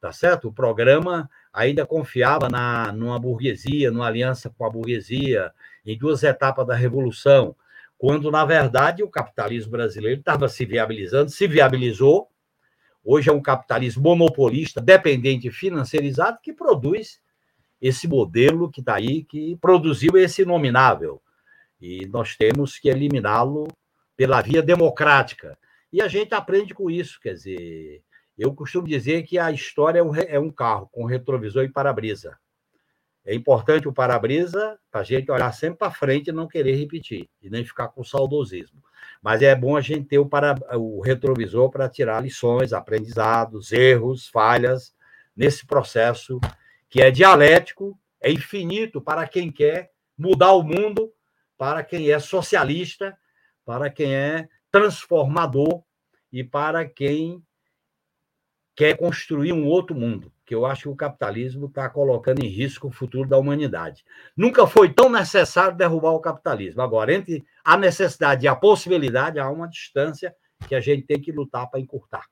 Tá certo? O programa ainda confiava na, numa burguesia, numa aliança com a burguesia, em duas etapas da Revolução quando, na verdade, o capitalismo brasileiro estava se viabilizando, se viabilizou. Hoje é um capitalismo monopolista, dependente financeirizado, que produz esse modelo que está aí, que produziu esse inominável. E nós temos que eliminá-lo pela via democrática. E a gente aprende com isso, quer dizer, eu costumo dizer que a história é um é carro com retrovisor e para-brisa. É importante o para-brisa para a gente olhar sempre para frente e não querer repetir, e nem ficar com saudosismo. Mas é bom a gente ter o, para, o retrovisor para tirar lições, aprendizados, erros, falhas, nesse processo que é dialético, é infinito para quem quer mudar o mundo, para quem é socialista, para quem é transformador e para quem quer construir um outro mundo que eu acho que o capitalismo está colocando em risco o futuro da humanidade. Nunca foi tão necessário derrubar o capitalismo. Agora, entre a necessidade e a possibilidade, há uma distância que a gente tem que lutar para encurtar.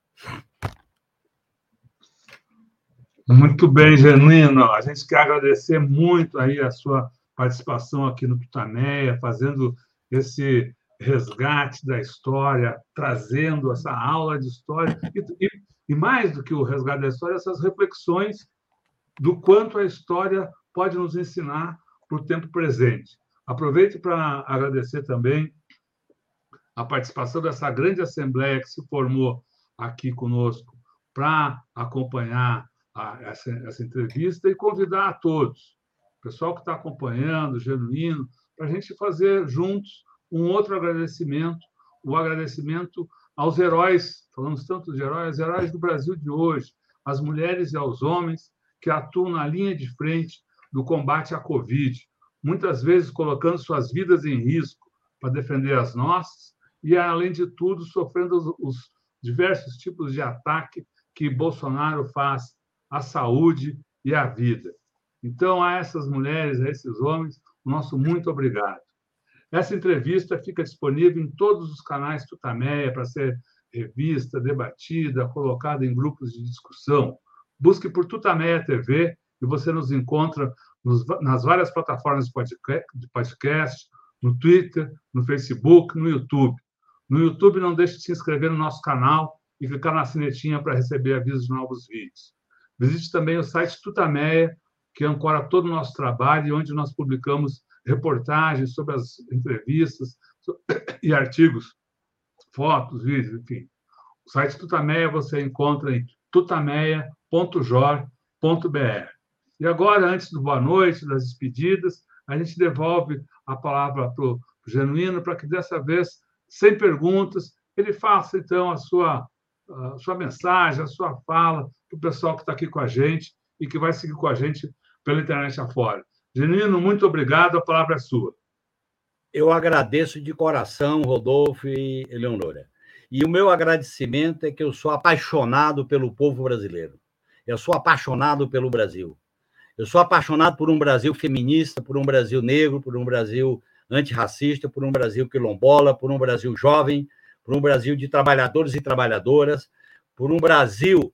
Muito bem, Genuíno. A gente quer agradecer muito aí a sua participação aqui no Tutameia, fazendo esse resgate da história, trazendo essa aula de história e, e, e mais do que o resgate da história, essas reflexões do quanto a história pode nos ensinar para o tempo presente. Aproveito para agradecer também a participação dessa grande assembleia que se formou aqui conosco para acompanhar a, essa, essa entrevista e convidar a todos, o pessoal que está acompanhando, genuíno, para a gente fazer juntos um outro agradecimento, o agradecimento aos heróis, falamos tanto de heróis, heróis do Brasil de hoje, às mulheres e aos homens que atuam na linha de frente do combate à Covid, muitas vezes colocando suas vidas em risco para defender as nossas e, além de tudo, sofrendo os, os diversos tipos de ataque que Bolsonaro faz a saúde e a vida. Então, a essas mulheres, a esses homens, o nosso muito obrigado. Essa entrevista fica disponível em todos os canais Tutameia para ser revista, debatida, colocada em grupos de discussão. Busque por Tutameia TV e você nos encontra nos, nas várias plataformas de podcast, no Twitter, no Facebook, no YouTube. No YouTube, não deixe de se inscrever no nosso canal e clicar na sinetinha para receber avisos de novos vídeos. Visite também o site Tutameia, que ancora todo o nosso trabalho e onde nós publicamos reportagens sobre as entrevistas e artigos, fotos, vídeos, enfim. O site Tutameia você encontra em tutameia.jor.br. E agora, antes do boa noite, das despedidas, a gente devolve a palavra para o Genuíno para que dessa vez, sem perguntas, ele faça então a sua, a sua mensagem, a sua fala para o pessoal que está aqui com a gente e que vai seguir com a gente pela internet afora. Genino, muito obrigado, a palavra é sua. Eu agradeço de coração, Rodolfo e Eleonora. E o meu agradecimento é que eu sou apaixonado pelo povo brasileiro. Eu sou apaixonado pelo Brasil. Eu sou apaixonado por um Brasil feminista, por um Brasil negro, por um Brasil antirracista, por um Brasil quilombola, por um Brasil jovem, por um Brasil de trabalhadores e trabalhadoras, por um Brasil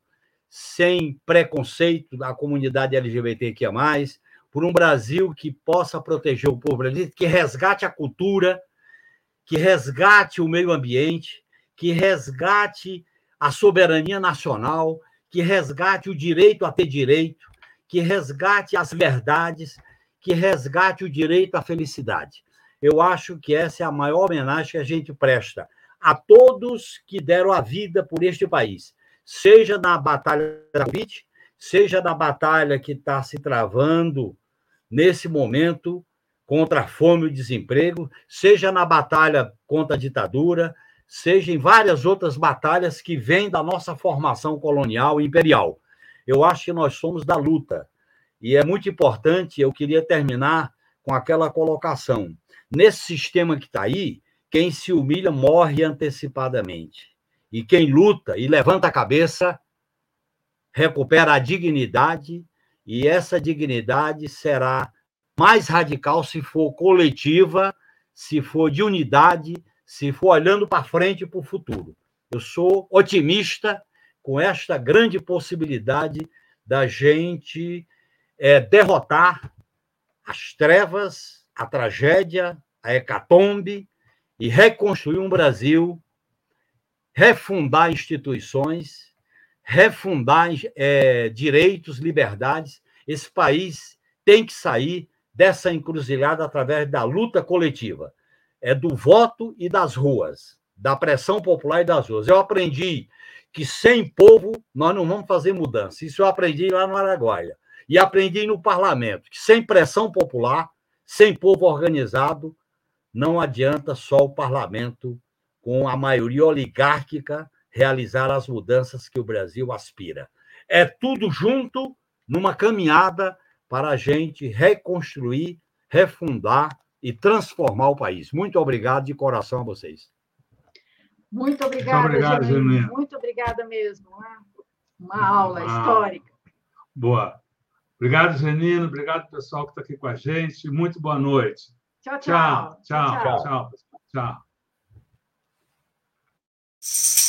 sem preconceito da comunidade LGBTQIA+, por um Brasil que possa proteger o povo brasileiro, que resgate a cultura, que resgate o meio ambiente, que resgate a soberania nacional, que resgate o direito a ter direito, que resgate as verdades, que resgate o direito à felicidade. Eu acho que essa é a maior homenagem que a gente presta a todos que deram a vida por este país seja na batalha da Covid, seja na batalha que está se travando nesse momento contra a fome e o desemprego, seja na batalha contra a ditadura, seja em várias outras batalhas que vêm da nossa formação colonial e imperial. Eu acho que nós somos da luta. E é muito importante, eu queria terminar com aquela colocação. Nesse sistema que está aí, quem se humilha morre antecipadamente. E quem luta e levanta a cabeça recupera a dignidade, e essa dignidade será mais radical se for coletiva, se for de unidade, se for olhando para frente e para o futuro. Eu sou otimista com esta grande possibilidade da gente é, derrotar as trevas, a tragédia, a hecatombe e reconstruir um Brasil refundar instituições, refundar é, direitos, liberdades. Esse país tem que sair dessa encruzilhada através da luta coletiva, é do voto e das ruas, da pressão popular e das ruas. Eu aprendi que sem povo nós não vamos fazer mudança. Isso eu aprendi lá no Araguaia. E aprendi no parlamento que sem pressão popular, sem povo organizado, não adianta só o parlamento com a maioria oligárquica, realizar as mudanças que o Brasil aspira. É tudo junto numa caminhada para a gente reconstruir, refundar e transformar o país. Muito obrigado de coração a vocês. Muito obrigada, Muito, obrigado, Muito obrigada mesmo. Uma, uma aula histórica. Boa. Obrigado, Genino. Obrigado, pessoal que está aqui com a gente. Muito boa noite. Tchau, tchau. Tchau, tchau, tchau. tchau. tchau.